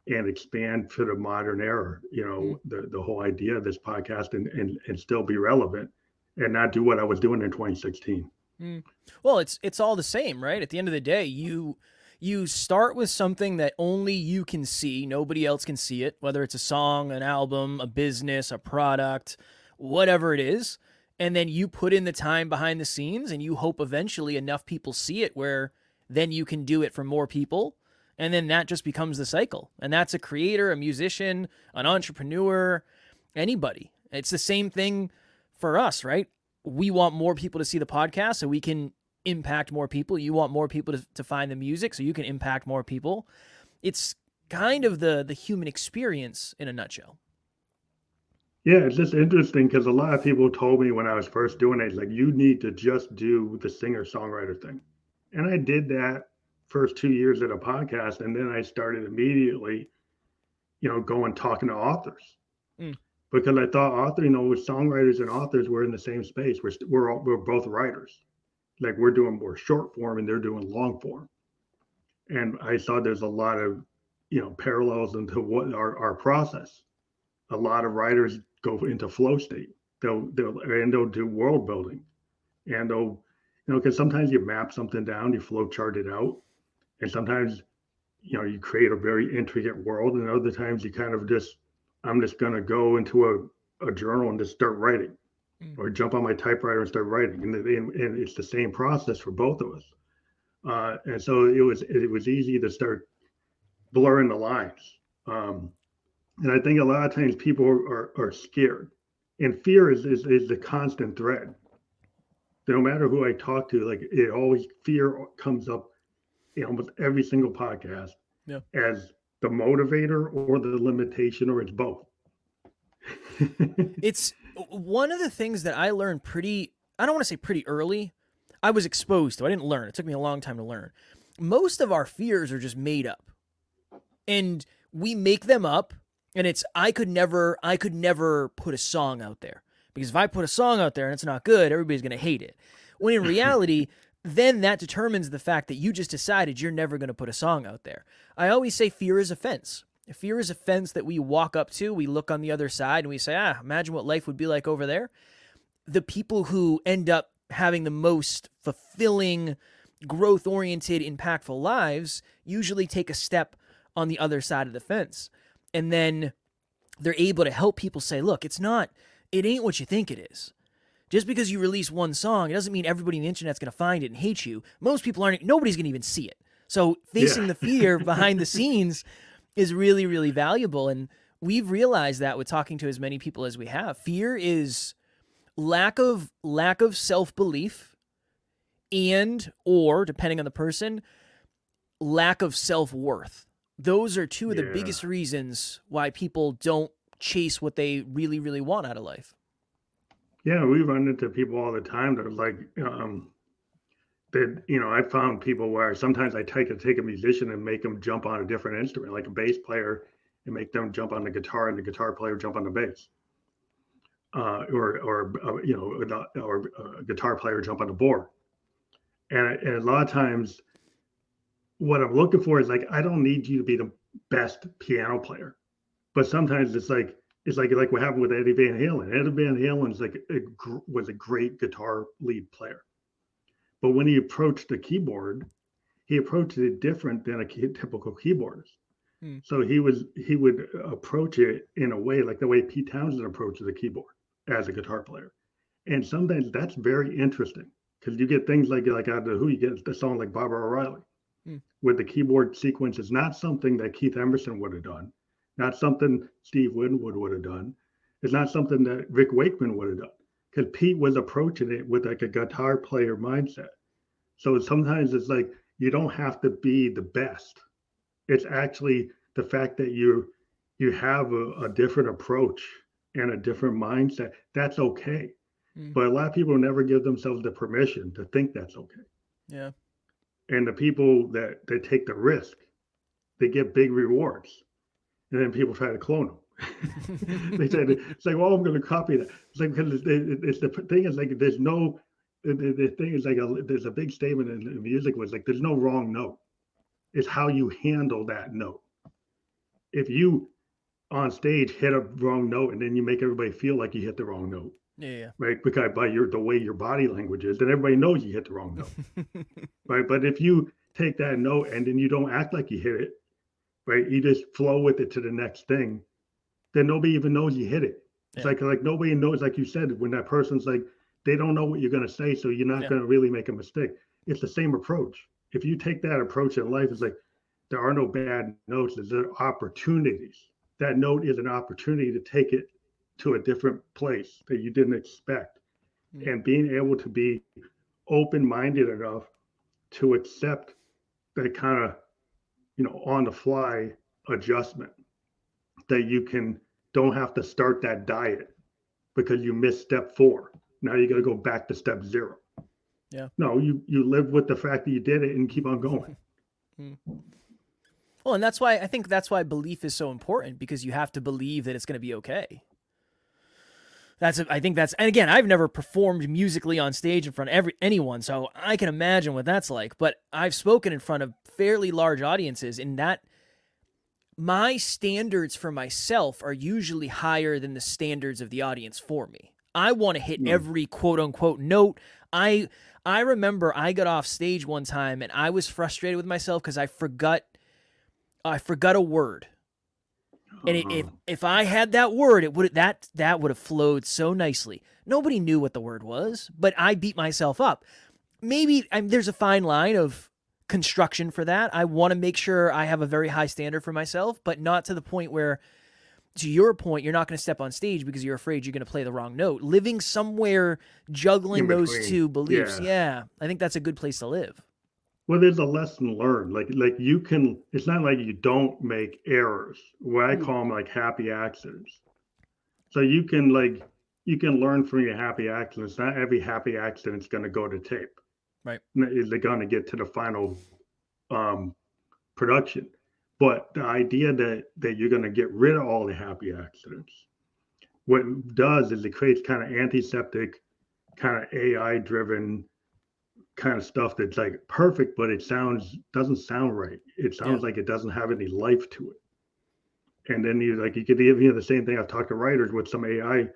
and expand for the modern era. You know, mm. the the whole idea of this podcast and and and still be relevant and not do what I was doing in 2016. Mm. Well, it's it's all the same, right? At the end of the day, you you start with something that only you can see, nobody else can see it, whether it's a song, an album, a business, a product, whatever it is and then you put in the time behind the scenes and you hope eventually enough people see it where then you can do it for more people and then that just becomes the cycle. And that's a creator a musician an entrepreneur anybody. It's the same thing for us right? We want more people to see the podcast so we can impact more people you want more people to, to find the music so you can impact more people it's kind of the the human experience in a nutshell yeah, it's just interesting because a lot of people told me when I was first doing it, like you need to just do the singer songwriter thing. And I did that first two years at a podcast. And then I started immediately, you know, going talking to authors mm. because I thought author, you know, songwriters and authors were in the same space. We're, we're, all, we're both writers. Like we're doing more short form and they're doing long form. And I saw there's a lot of, you know, parallels into what our, our process. A lot of writers go into flow state. They'll they'll and they'll do world building, and they'll you know because sometimes you map something down, you flow chart it out, and sometimes you know you create a very intricate world, and other times you kind of just I'm just gonna go into a, a journal and just start writing. Or jump on my typewriter and start writing, and, and, and it's the same process for both of us. Uh, and so it was it was easy to start blurring the lines. Um, and I think a lot of times people are, are, scared. And fear is, is, is the constant thread. No matter who I talk to, like it always fear comes up in almost every single podcast yeah. as the motivator or the limitation, or it's both. it's one of the things that I learned pretty, I don't want to say pretty early. I was exposed to. I didn't learn. It took me a long time to learn. Most of our fears are just made up. And we make them up and it's I could never I could never put a song out there because if I put a song out there and it's not good, everybody's going to hate it. When in reality, then that determines the fact that you just decided you're never going to put a song out there. I always say fear is a fence. Fear is a fence that we walk up to, we look on the other side and we say, "Ah, imagine what life would be like over there." The people who end up having the most fulfilling, growth-oriented, impactful lives usually take a step on the other side of the fence and then they're able to help people say, look, it's not, it ain't what you think it is. Just because you release one song, it doesn't mean everybody on the internet's going to find it and hate you. Most people aren't, nobody's going to even see it. So facing yeah. the fear behind the scenes is really, really valuable. And we've realized that with talking to as many people as we have. Fear is lack of lack of self-belief and or depending on the person, lack of self-worth. Those are two of the biggest reasons why people don't chase what they really, really want out of life. Yeah, we run into people all the time that are like, um, that you know, I found people where sometimes I take a take a musician and make them jump on a different instrument, like a bass player, and make them jump on the guitar, and the guitar player jump on the bass, uh, or or uh, you know, or a guitar player jump on the board, and, and a lot of times what I'm looking for is like I don't need you to be the best piano player, but sometimes it's like it's like like what happened with Eddie Van Halen. Eddie Van Halen like a, was a great guitar lead player, but when he approached the keyboard, he approached it different than a typical keyboardist. Hmm. So he was he would approach it in a way like the way Pete Townshend approaches the keyboard as a guitar player, and sometimes that's very interesting because you get things like like out of the Who you get the song like Baba O'Riley mm. with the keyboard sequence is not something that Keith Emerson would have done, not something Steve Winwood would have done. It's not something that Rick Wakeman would have done because Pete was approaching it with like a guitar player mindset. So sometimes it's like you don't have to be the best. It's actually the fact that you you have a, a different approach and a different mindset. That's okay. Mm. But a lot of people never give themselves the permission to think that's okay. Yeah and the people that that take the risk they get big rewards and then people try to clone them they say it's like well i'm going to copy that it's like because it's, it's, the thing is like there's no the, the thing is like a, there's a big statement in, in music was like there's no wrong note it's how you handle that note if you on stage hit a wrong note and then you make everybody feel like you hit the wrong note yeah, Right. Because by your the way your body language is, then everybody knows you hit the wrong note. right. But if you take that note and then you don't act like you hit it, right? You just flow with it to the next thing, then nobody even knows you hit it. It's yeah. like like nobody knows, like you said, when that person's like, they don't know what you're going to say, so you're not Yeah. going to really make a mistake. It's the same approach. If you take that approach in life, it's like there are no bad notes. There are opportunities. That note is an opportunity to take it to a different place that you didn't expect, Mm. and being able to be open-minded enough to accept that kind of you know on the fly adjustment that you can don't have to start that diet because you missed step four now you got to go back to step zero Yeah. no you you live with the fact that you did it and keep on going hmm. Well, and that's why I think that's why belief is so important because you have to believe that it's going to be okay. That's I think that's and again I've never performed musically on stage in front of every anyone so I can imagine what that's like but I've spoken in front of fairly large audiences and that my standards for myself are usually higher than the standards of the audience for me. I want to hit Hmm. every quote unquote note. I I remember I got off stage one time and I was frustrated with myself cuz I forgot I forgot a word. And it, if Uh-huh. if I had that word, it would that that would have flowed so nicely. Nobody knew what the word was, but I beat myself up. Maybe I there's a fine line of construction for that. I want to make sure I have a very high standard for myself, but not to the point where, to your point, you're not going to step on stage because you're afraid you're going to play the wrong note. Living somewhere, juggling those two beliefs. Yeah. yeah, I think that's a good place to live. well there's a lesson learned like like you can it's not like you don't make errors what i Hmm. call them like happy accidents so you can like you can learn from your happy accidents not every happy accident's going to go to tape Right. is it going to get to the final um production but the idea that that you're going to get rid of all the happy accidents what it does is it creates kind of antiseptic kind of ai driven kind of stuff that's like perfect but it sounds doesn't sound right. It sounds like it doesn't have any life to it. And then you like you could even hear the same thing. I've talked to writers with some ai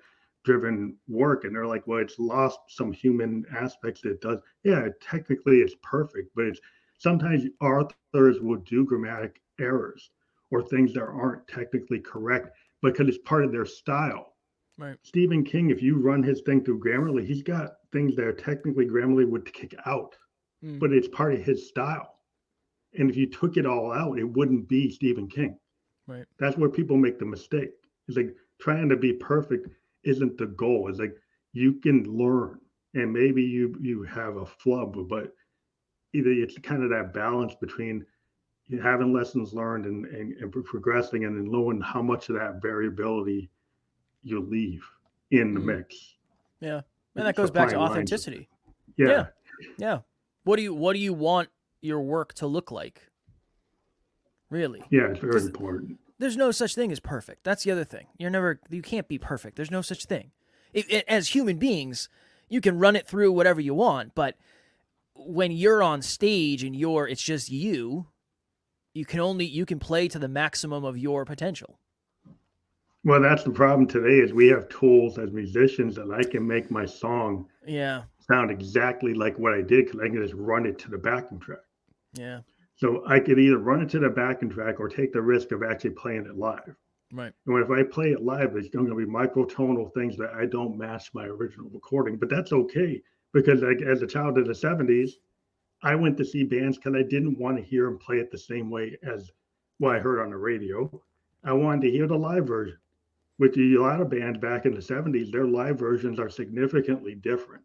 driven work and they're like well it's lost some human aspects that it does yeah technically it's perfect but it's sometimes authors will do grammatic errors or things that aren't technically correct because it's part of their style Right. Stephen King, if you run his thing through Grammarly, he's got things that are technically Grammarly would kick out, Mm. but it's part of his style. And if you took it all out, it wouldn't be Stephen King. Right. That's where people make the mistake. It's like trying to be perfect isn't the goal. It's like you can learn, and maybe you you have a flub, but either it's kind of that balance between having lessons learned and, and, and progressing and then knowing how much of that variability you leave in the Mhm. mix. And It's that goes back to authenticity. Yeah. Yeah. Yeah. What do you what do you want your work to look like? Really? Yeah, it's very important. There's no such thing as perfect. That's the other thing. You're never you can't be perfect. There's no such thing. It, it- as human beings, you can run it through whatever you want, but when you're on stage and you're it's just you, you can only you can play to the maximum of your potential. Well, that's the problem today is we have tools as musicians that I can make my song Yeah. sound exactly like what I did because I can just run it to the backing track. Yeah. So I could either run it to the backing track or take the risk of actually playing it live. Right. And if I play it live, it's going to be microtonal things that I don't match my original recording. But that's okay because, like, as a child of the '70s, I went to see bands because I didn't want to hear them play it the same way as what I heard on the radio. I wanted to hear the live version. With a lot of bands back in the '70s, their live versions are significantly different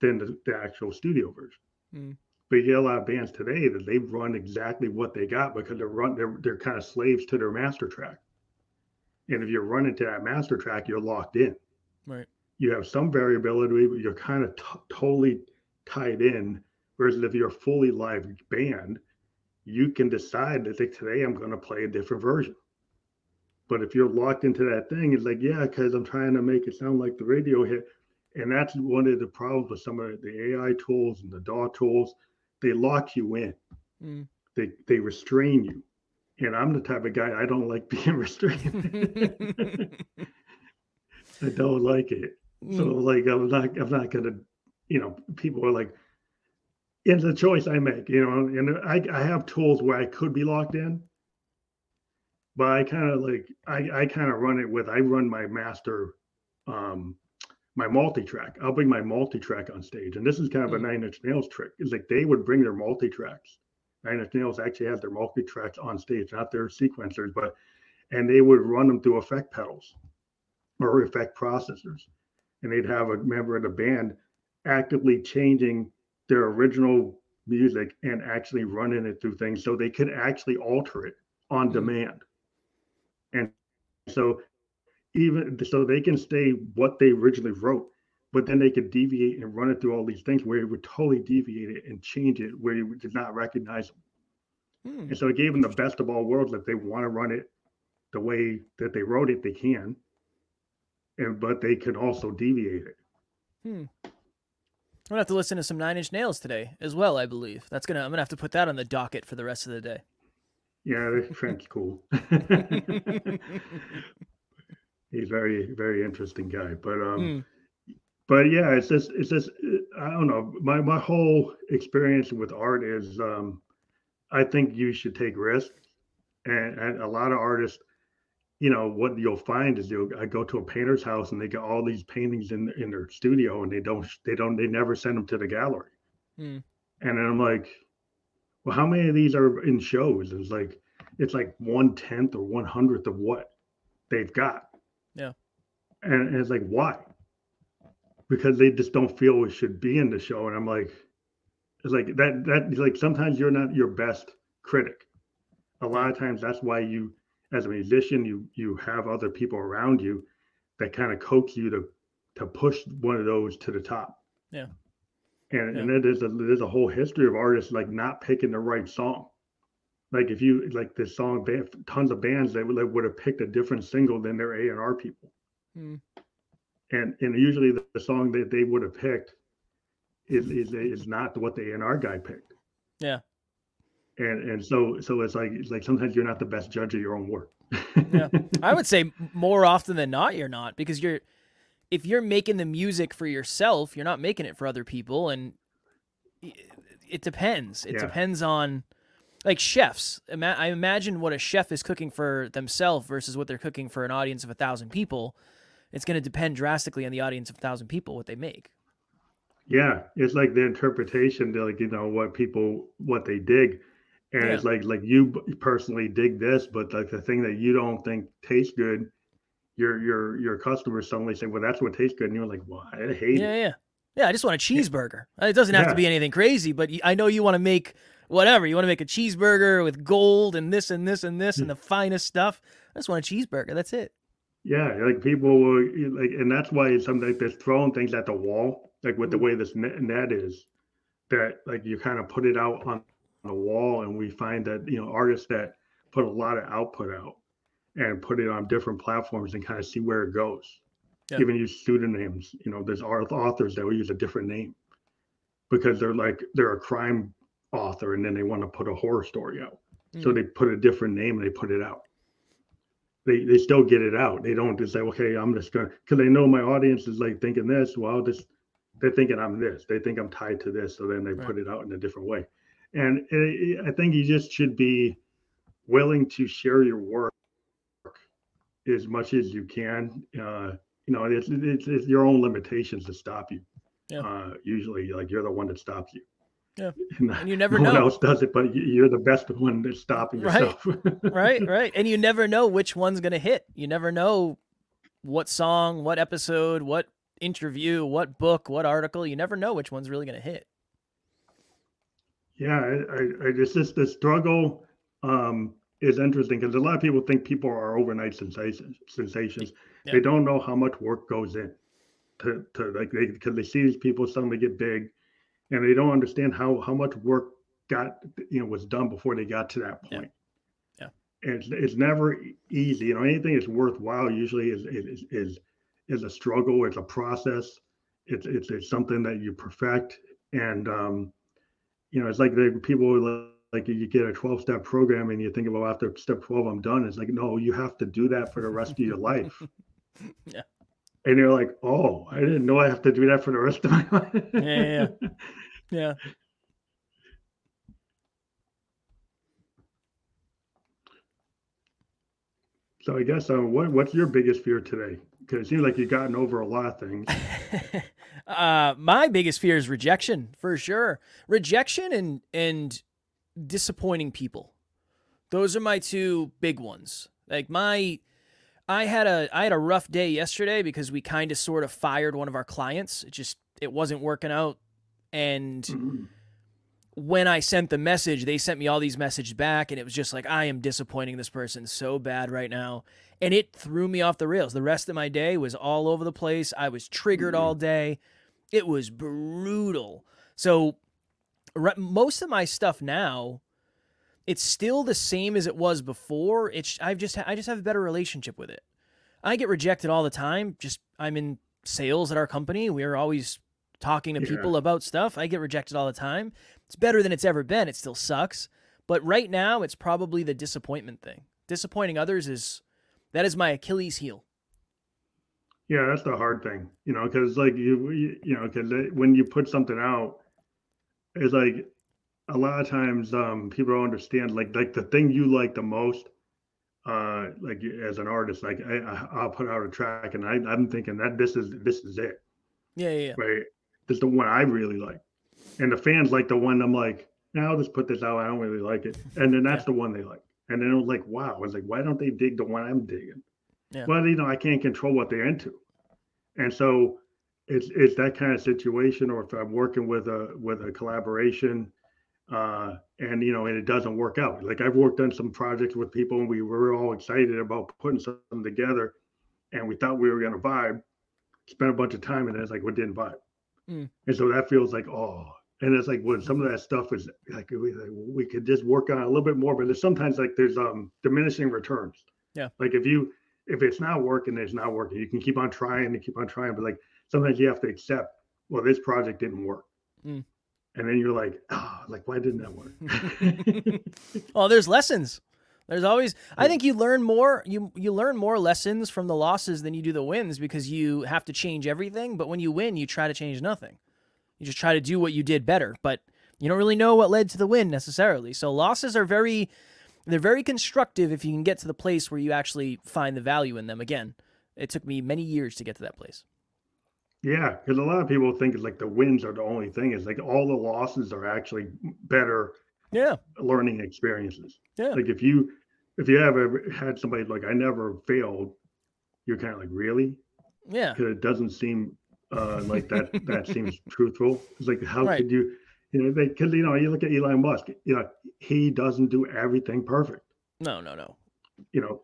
than the, the actual studio version. Mm. But you get a lot of bands today that they run exactly what they got because they're run they're they're kind of slaves to their master track. And if you're running to that master track, you're locked in. Right. You have some variability, but you're kind of t- totally tied in. Whereas if you're a fully live band, you can decide that like, today I'm going to play a different version. But if you're locked into that thing, it's like, yeah, because I'm trying to make it sound like the radio hit. And that's one of the problems with some of the AI tools and the DAW tools. They lock you in. Mm. They they restrain you. And I'm the type of guy I don't like being restrained. I don't like it. So Mm. like I'm not I'm not gonna, you know, people are like, it's a choice I make, you know, and I I have tools where I could be locked in, but I kind of like I I kind of run it with I run my master um my multi-track. I'll bring my multi-track on stage, and this is kind of a Nine Inch Nails trick. Is like they would bring their multi-tracks. Nine Inch Nails actually has their multi-tracks on stage, not their sequencers, but and they would run them through effect pedals or effect processors, and they'd have a member of the band actively changing their original music and actually running it through things so they could actually alter it on demand. And so even so they can stay what they originally wrote, but then they could deviate and run it through all these things where it would totally deviate it and change it where you did not recognize them. Hmm. And so it gave them the best of all worlds. If they want to run it the way that they wrote it, they can. And but they can also deviate it. Hmm. I'm gonna have to listen to some Nine Inch Nails today as well. I believe that's gonna. I'm gonna have to put that on the docket for the rest of the day. Yeah, Frank's cool. He's very, very interesting guy. But um, Hmm. but yeah, it's just it's just I don't know. My my whole experience with art is um, I think you should take risks, and, and a lot of artists, you know, what you'll find is you I go to a painter's house and they got all these paintings in in their studio and they don't they don't they never send them to the gallery, Hmm. and then I'm like, well, how many of these are in shows? It's like it's like one tenth or one hundredth of what they've got. Yeah. And, and it's like, why? Because they just don't feel it should be in the show. And I'm like, it's like that, that, like sometimes you're not your best critic. A lot of times that's why you, as a musician, you, you have other people around you that kind of coax you to, to push one of those to the top. Yeah. And, Yeah. and then there's a, there's a whole history of artists like not picking the right song like if you like this song band, tons of bands they would, would have picked a different single than their a and r people Hmm. and and usually the, the song that they would have picked is is, is not what the a and r guy picked Yeah. And and so so it's like it's like sometimes you're not the best judge of your own work Yeah. I would say more often than not, you're not because you're if you're making the music for yourself, you're not making it for other people, and it depends. It Yeah. depends on like chefs. I imagine what a chef is cooking for themselves versus what they're cooking for an audience of a thousand people. It's going to depend drastically on the audience of a thousand people what they make. yeah it's like the interpretation to like you know what people what they dig and it's like like you personally dig this but like the thing that you don't think tastes good your your your customers suddenly say well that's what tastes good and you're like well i hate Yeah, it yeah, yeah. I just want a cheeseburger. It doesn't have to be anything crazy, but I know you want to make whatever. You want to make a cheeseburger with gold and this and this and this Hmm. and the finest stuff. I just want a cheeseburger. That's it. Yeah, like people will like, and that's why it's something like this throwing things at the wall, like with the Mhm. way this net, net is, that like you kind of put it out on the wall, and we find that you know artists that put a lot of output out and put it on different platforms and kind of see where it goes. Yeah. Even use pseudonyms. You know, there's authors that will use a different name because they're like they're a crime author, and then they want to put a horror story out, so Mm. they put a different name and they put it out they they still get it out. They don't just say, okay, I'm just gonna because they know my audience is like thinking this. Well, this they're thinking I'm this. They think I'm tied to this. So then they Right. put it out in a different way. And it, I think you just should be willing to share your work as much as you can. Uh, you know, it's, it's it's your own limitations that stop you. Yeah. Uh, usually, like you're the one that stops you. Yeah. And, And you never no one else does it, but you- you're the best one that's stopping Right. yourself. right, right. And you never know which one's going to hit. You never know what song, what episode, what interview, what book, what article. You never know which one's really going to hit. Yeah, I, I, I just this the struggle um, is interesting because a lot of people think people are overnight sensations. Sensations. Yeah. They don't know how much work goes in to to like they because they see these people suddenly get big, and they don't understand how how much work got you know was done before they got to that point. Yeah. And it's it's never easy. You know, anything that's worthwhile usually is is is is a struggle. It's a process. It's it's it's something that you perfect and. um you know, it's like the people will, like you get a 12 step program and you think about after step 12, I'm done. It's like, no, you have to do that for the rest of your life. Yeah. And you're like, oh, I didn't know I have to do that for the rest of my life. Yeah, yeah, Yeah. so I guess, uh, what, what's your biggest fear today? Because it seems like you've gotten over a lot of things. uh, my biggest fear is rejection, for sure. Rejection and and disappointing people. Those are my two big ones. Like my I had a I had a rough day yesterday because we kind of sort of fired one of our clients. It just it wasn't working out and Mm-hmm. when I sent the message, they sent me all these messages back, and it was just like, I am disappointing this person so bad right now. And it threw me off the rails. The rest of my day was all over the place. I was triggered all day. It was brutal. So, re- most of my stuff now, it's still the same as it was before. It's I've just I just have a better relationship with it. I get rejected all the time. Just I'm in sales at our company. We're always talking to Yeah. people about stuff. I get rejected all the time. It's better than it's ever been. It still sucks. But right now, it's probably the disappointment thing. Disappointing others is that is my Achilles heel. Yeah, that's the hard thing, you know, because like you, you, you know, because when you put something out, it's like a lot of times um, people don't understand like like the thing you like the most, uh, like as an artist, like I, I'll put out a track and I I'm thinking that this is this is it, Yeah, yeah, yeah. right? This is the one I really like, and the fans like the one I'm like, now I'll just put this out. I don't really like it, and then that's the one they like, and then it was like, wow, I was like, why don't they dig the one I'm digging? Yeah. Well, you know, I can't control what they're into, and so it's it's that kind of situation. Or if I'm working with a with a collaboration, uh, and you know, and it doesn't work out. Like I've worked on some projects with people, and we were all excited about putting something together, and we thought we were going to vibe. Spent a bunch of time, and it's like we didn't vibe, Mm. and so that feels like oh. And it's like when some of that stuff is like we, we could just work on it a little bit more, but there's sometimes like there's um diminishing returns. Yeah. Like if you if it's not working, it's not working. You can keep on trying and keep on trying, but like sometimes you have to accept, well, this project didn't work. Mm. And then you're like, ah, like why didn't that work? well, there's lessons. There's always I think you learn more you you learn more lessons from the losses than you do the wins because you have to change everything, but when you win, you try to change nothing. You just try to do what you did better, but you don't really know what led to the win necessarily. So losses are very they're very constructive if you can get to the place where you actually find the value in them again. It took me many years to get to that place. yeah, because a lot of people think it's like the wins are the only thing. It's like all the losses are actually better Yeah. learning experiences. Yeah. Like if you if you have ever had somebody like I never failed, you're kind of like really Yeah. because it doesn't seem uh, like that. that seems truthful. It's like how Right. could you, you know, because you know you look at Elon Musk. You know, he doesn't do everything perfect. No, no, no. You know,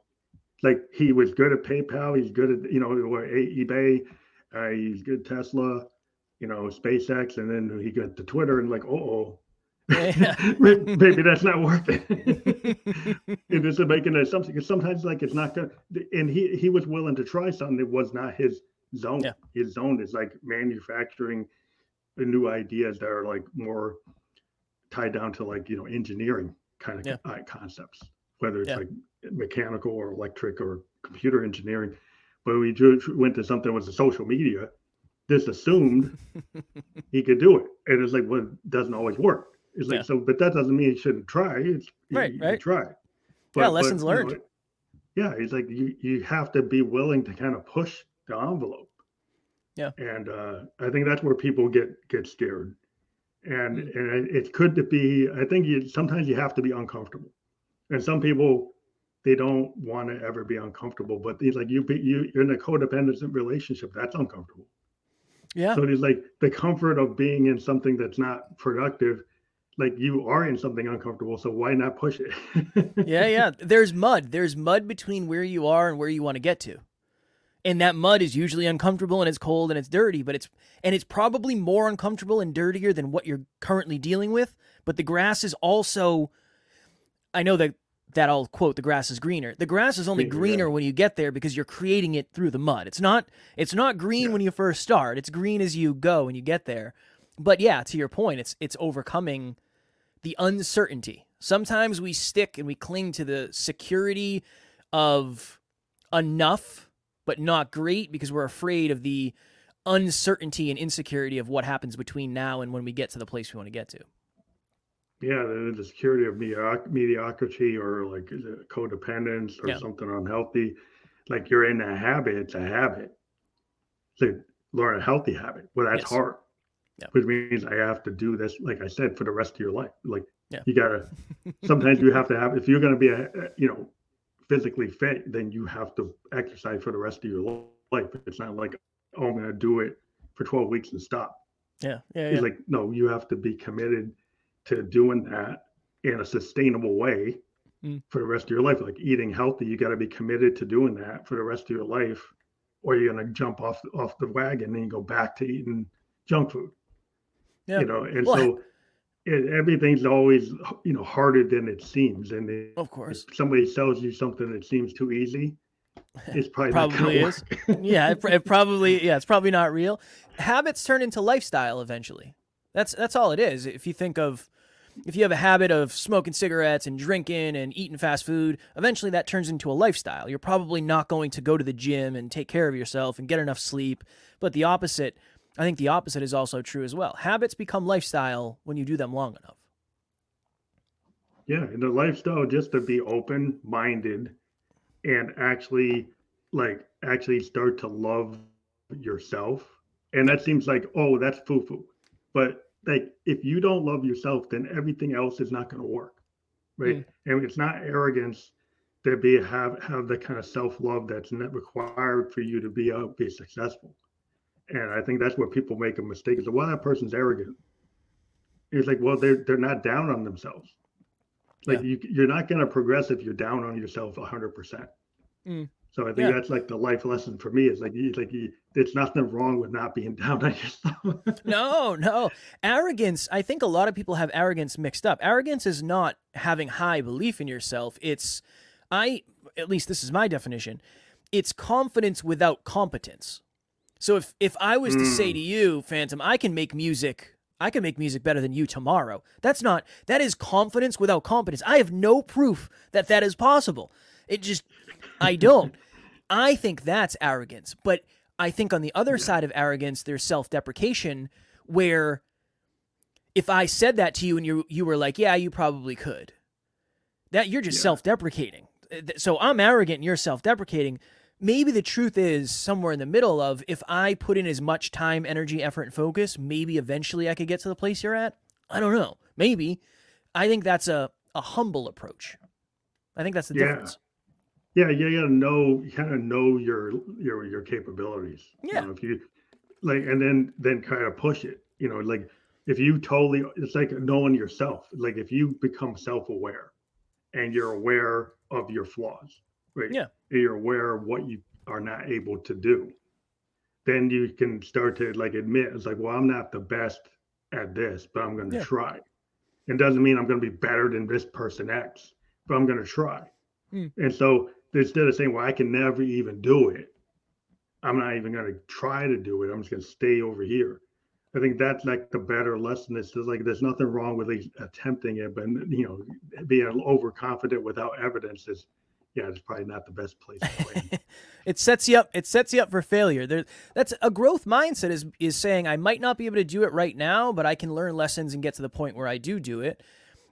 like he was good at PayPal. He's good at you know or eBay. Uh, he's good at Tesla. You know, SpaceX, and then he got to Twitter and like, oh, Yeah. maybe that's not worth it. it is making an assumption because sometimes like it's not good. And he he was willing to try something that was not his zone. Yeah. His zone is like manufacturing new ideas that are like more tied down to like you know engineering kind of Yeah. uh, concepts, whether it's Yeah. like mechanical or electric or computer engineering. But we went to something that was a social media. Just assumed he could do it, and it's like, well, it doesn't always work. It's like Yeah. so, but that doesn't mean he shouldn't try. It's, Right, right. Try. Yeah, lessons you know, learned. yeah, he's like you. You have to be willing to kind of push the envelope. Yeah. And uh, I think that's where people get get scared, and Mm. and it, could be. I think you sometimes you have to be uncomfortable, and some people they don't want to ever be uncomfortable. But he's like you. be- You you're in a codependent relationship. That's uncomfortable. Yeah. So it's like the comfort of being in something that's not productive. Like you are in something uncomfortable, so why not push it? yeah, yeah. There's mud. There's mud between where you are and where you want to get to. And that mud is usually uncomfortable and it's cold and it's dirty, but it's and it's probably more uncomfortable and dirtier than what you're currently dealing with, but the grass is also I know that that I'll quote the grass is greener. The grass is only Greener, yeah. when you get there because you're creating it through the mud. It's not it's not green Yeah. when you first start. It's green as you go and you get there. But yeah, to your point, it's it's overcoming the uncertainty. Sometimes we stick and we cling to the security of enough, but not great because we're afraid of the uncertainty and insecurity of what happens between now and when we get to the place we want to get to. Yeah, the, the security of medioc- mediocrity or like codependence or Yeah. something unhealthy. like you're in a habit, it's a habit. To learn a healthy habit. Well, that's Yes. hard. Yeah. Which means I have to do this, like I said, for the rest of your life. Like Yeah. you gotta sometimes you have to have if you're gonna be a a- you know physically fit, then you have to exercise for the rest of your life. It's not like, oh, I'm gonna do it for 12 weeks and stop. Yeah, yeah, yeah. It's like, no, you have to be committed to doing that in a sustainable way Mm. for the rest of your life. Like eating healthy, you got to be committed to doing that for the rest of your life, or you're gonna jump off off the wagon and go back to eating junk food. Yeah. You know, and Well, so it, everything's always you know harder than it seems. And it, of course. if somebody sells you something that seems too easy, it's probably, not Probably is. yeah, it, it probably yeah, it's probably not real. Habits turn into lifestyle eventually. That's that's all it is. If you think of if you have a habit of smoking cigarettes and drinking and eating fast food, eventually that turns into a lifestyle. You're probably not going to go to the gym and take care of yourself and get enough sleep. But the opposite, I think the opposite is also true as well. Habits become lifestyle when you do them long enough. Yeah, and the lifestyle just to be open minded and actually like actually start to love yourself. And that seems like, oh, that's foo foo. But like if you don't love yourself, then everything else is not going to work. Right. And it's not arrogance to be have have the kind of self love that's not required for you to be uh, be successful. And I think that's where people make a mistake is well, that person's arrogant. It's like, well, they're they're not down on themselves. Like Yeah. you, you're not going to progress if you're down on yourself 100. percent Mm. So I think Yeah. that's like the life lesson for me. Is like, you- like you, there's nothing wrong with not being down on yourself. No, no. Arrogance, I think a lot of people have arrogance mixed up. Arrogance is not having high belief in yourself. It's I at least this is my definition. It's confidence without competence. So if if I was to say Mm. to you, Phantom, I can make music I can make music better than you tomorrow. That's not that is confidence without competence. I have no proof that that is possible. It just I don't. I think that's arrogance. But I think on the other side of arrogance, there's self deprecation, where if I said that to you and you you were like, yeah, you probably could, that you're just Yeah. self deprecating. So I'm arrogant and you're self deprecating. Maybe the truth is somewhere in the middle of if I put in as much time, energy, effort, and focus, maybe eventually I could get to the place you're at. I don't know. Maybe. I think that's a, a humble approach. I think that's the Yeah. difference. yeah, you gotta know, you kind of know your your your capabilities. You Yeah. know, if you like, and then then kind of push it. You know, like if you totally, it's like knowing yourself. Like if you become self aware, and you're aware of your flaws, right? Yeah. You're aware of what you are not able to do. Then you can start to like admit it's like, well, I'm not the best at this, but I'm going to Yeah. try. It doesn't mean I'm going to be better than this person X, but I'm going to try. Hmm. And so instead of saying, well, I can never even do it, I'm not even going to try to do it. I'm just going to stay over here. I think that's like the better lesson. Is just like there's nothing wrong with attempting it, but you know, being overconfident without evidence is, yeah, it's probably not the best place it sets you up it sets you up for failure. There that's a growth mindset is is saying i might not be able to do it right now but i can learn lessons and get to the point where i do do it.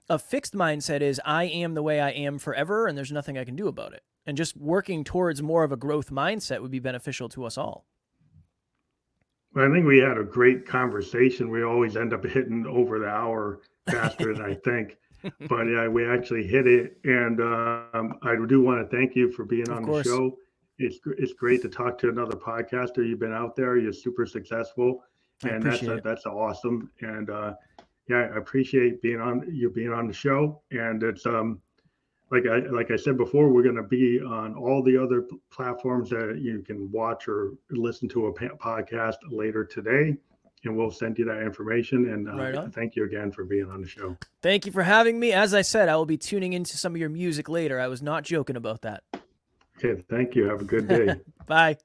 A fixed mindset is i am the way i am forever and there's nothing i can do about it. And just working towards more of a growth mindset would be beneficial to us all. Well, I think we had a great conversation. We always end up hitting over the hour faster than I think, but yeah, we actually hit it. And um, I do want to thank you for being Of on course. the show. It's it's great to talk to another podcaster. You've been out there. You're super successful, I and that's a, that's awesome. And uh, yeah, I appreciate being on you being on the show. And it's um like I like I said before, we're going to be on all the other platforms that you can watch or listen to a podcast later today, and we'll send you that information. And uh, Right thank you again for being on the show. thank you for having me as i said i will be tuning into some of your music later i was not joking about that Okay, thank you. Have a good day. bye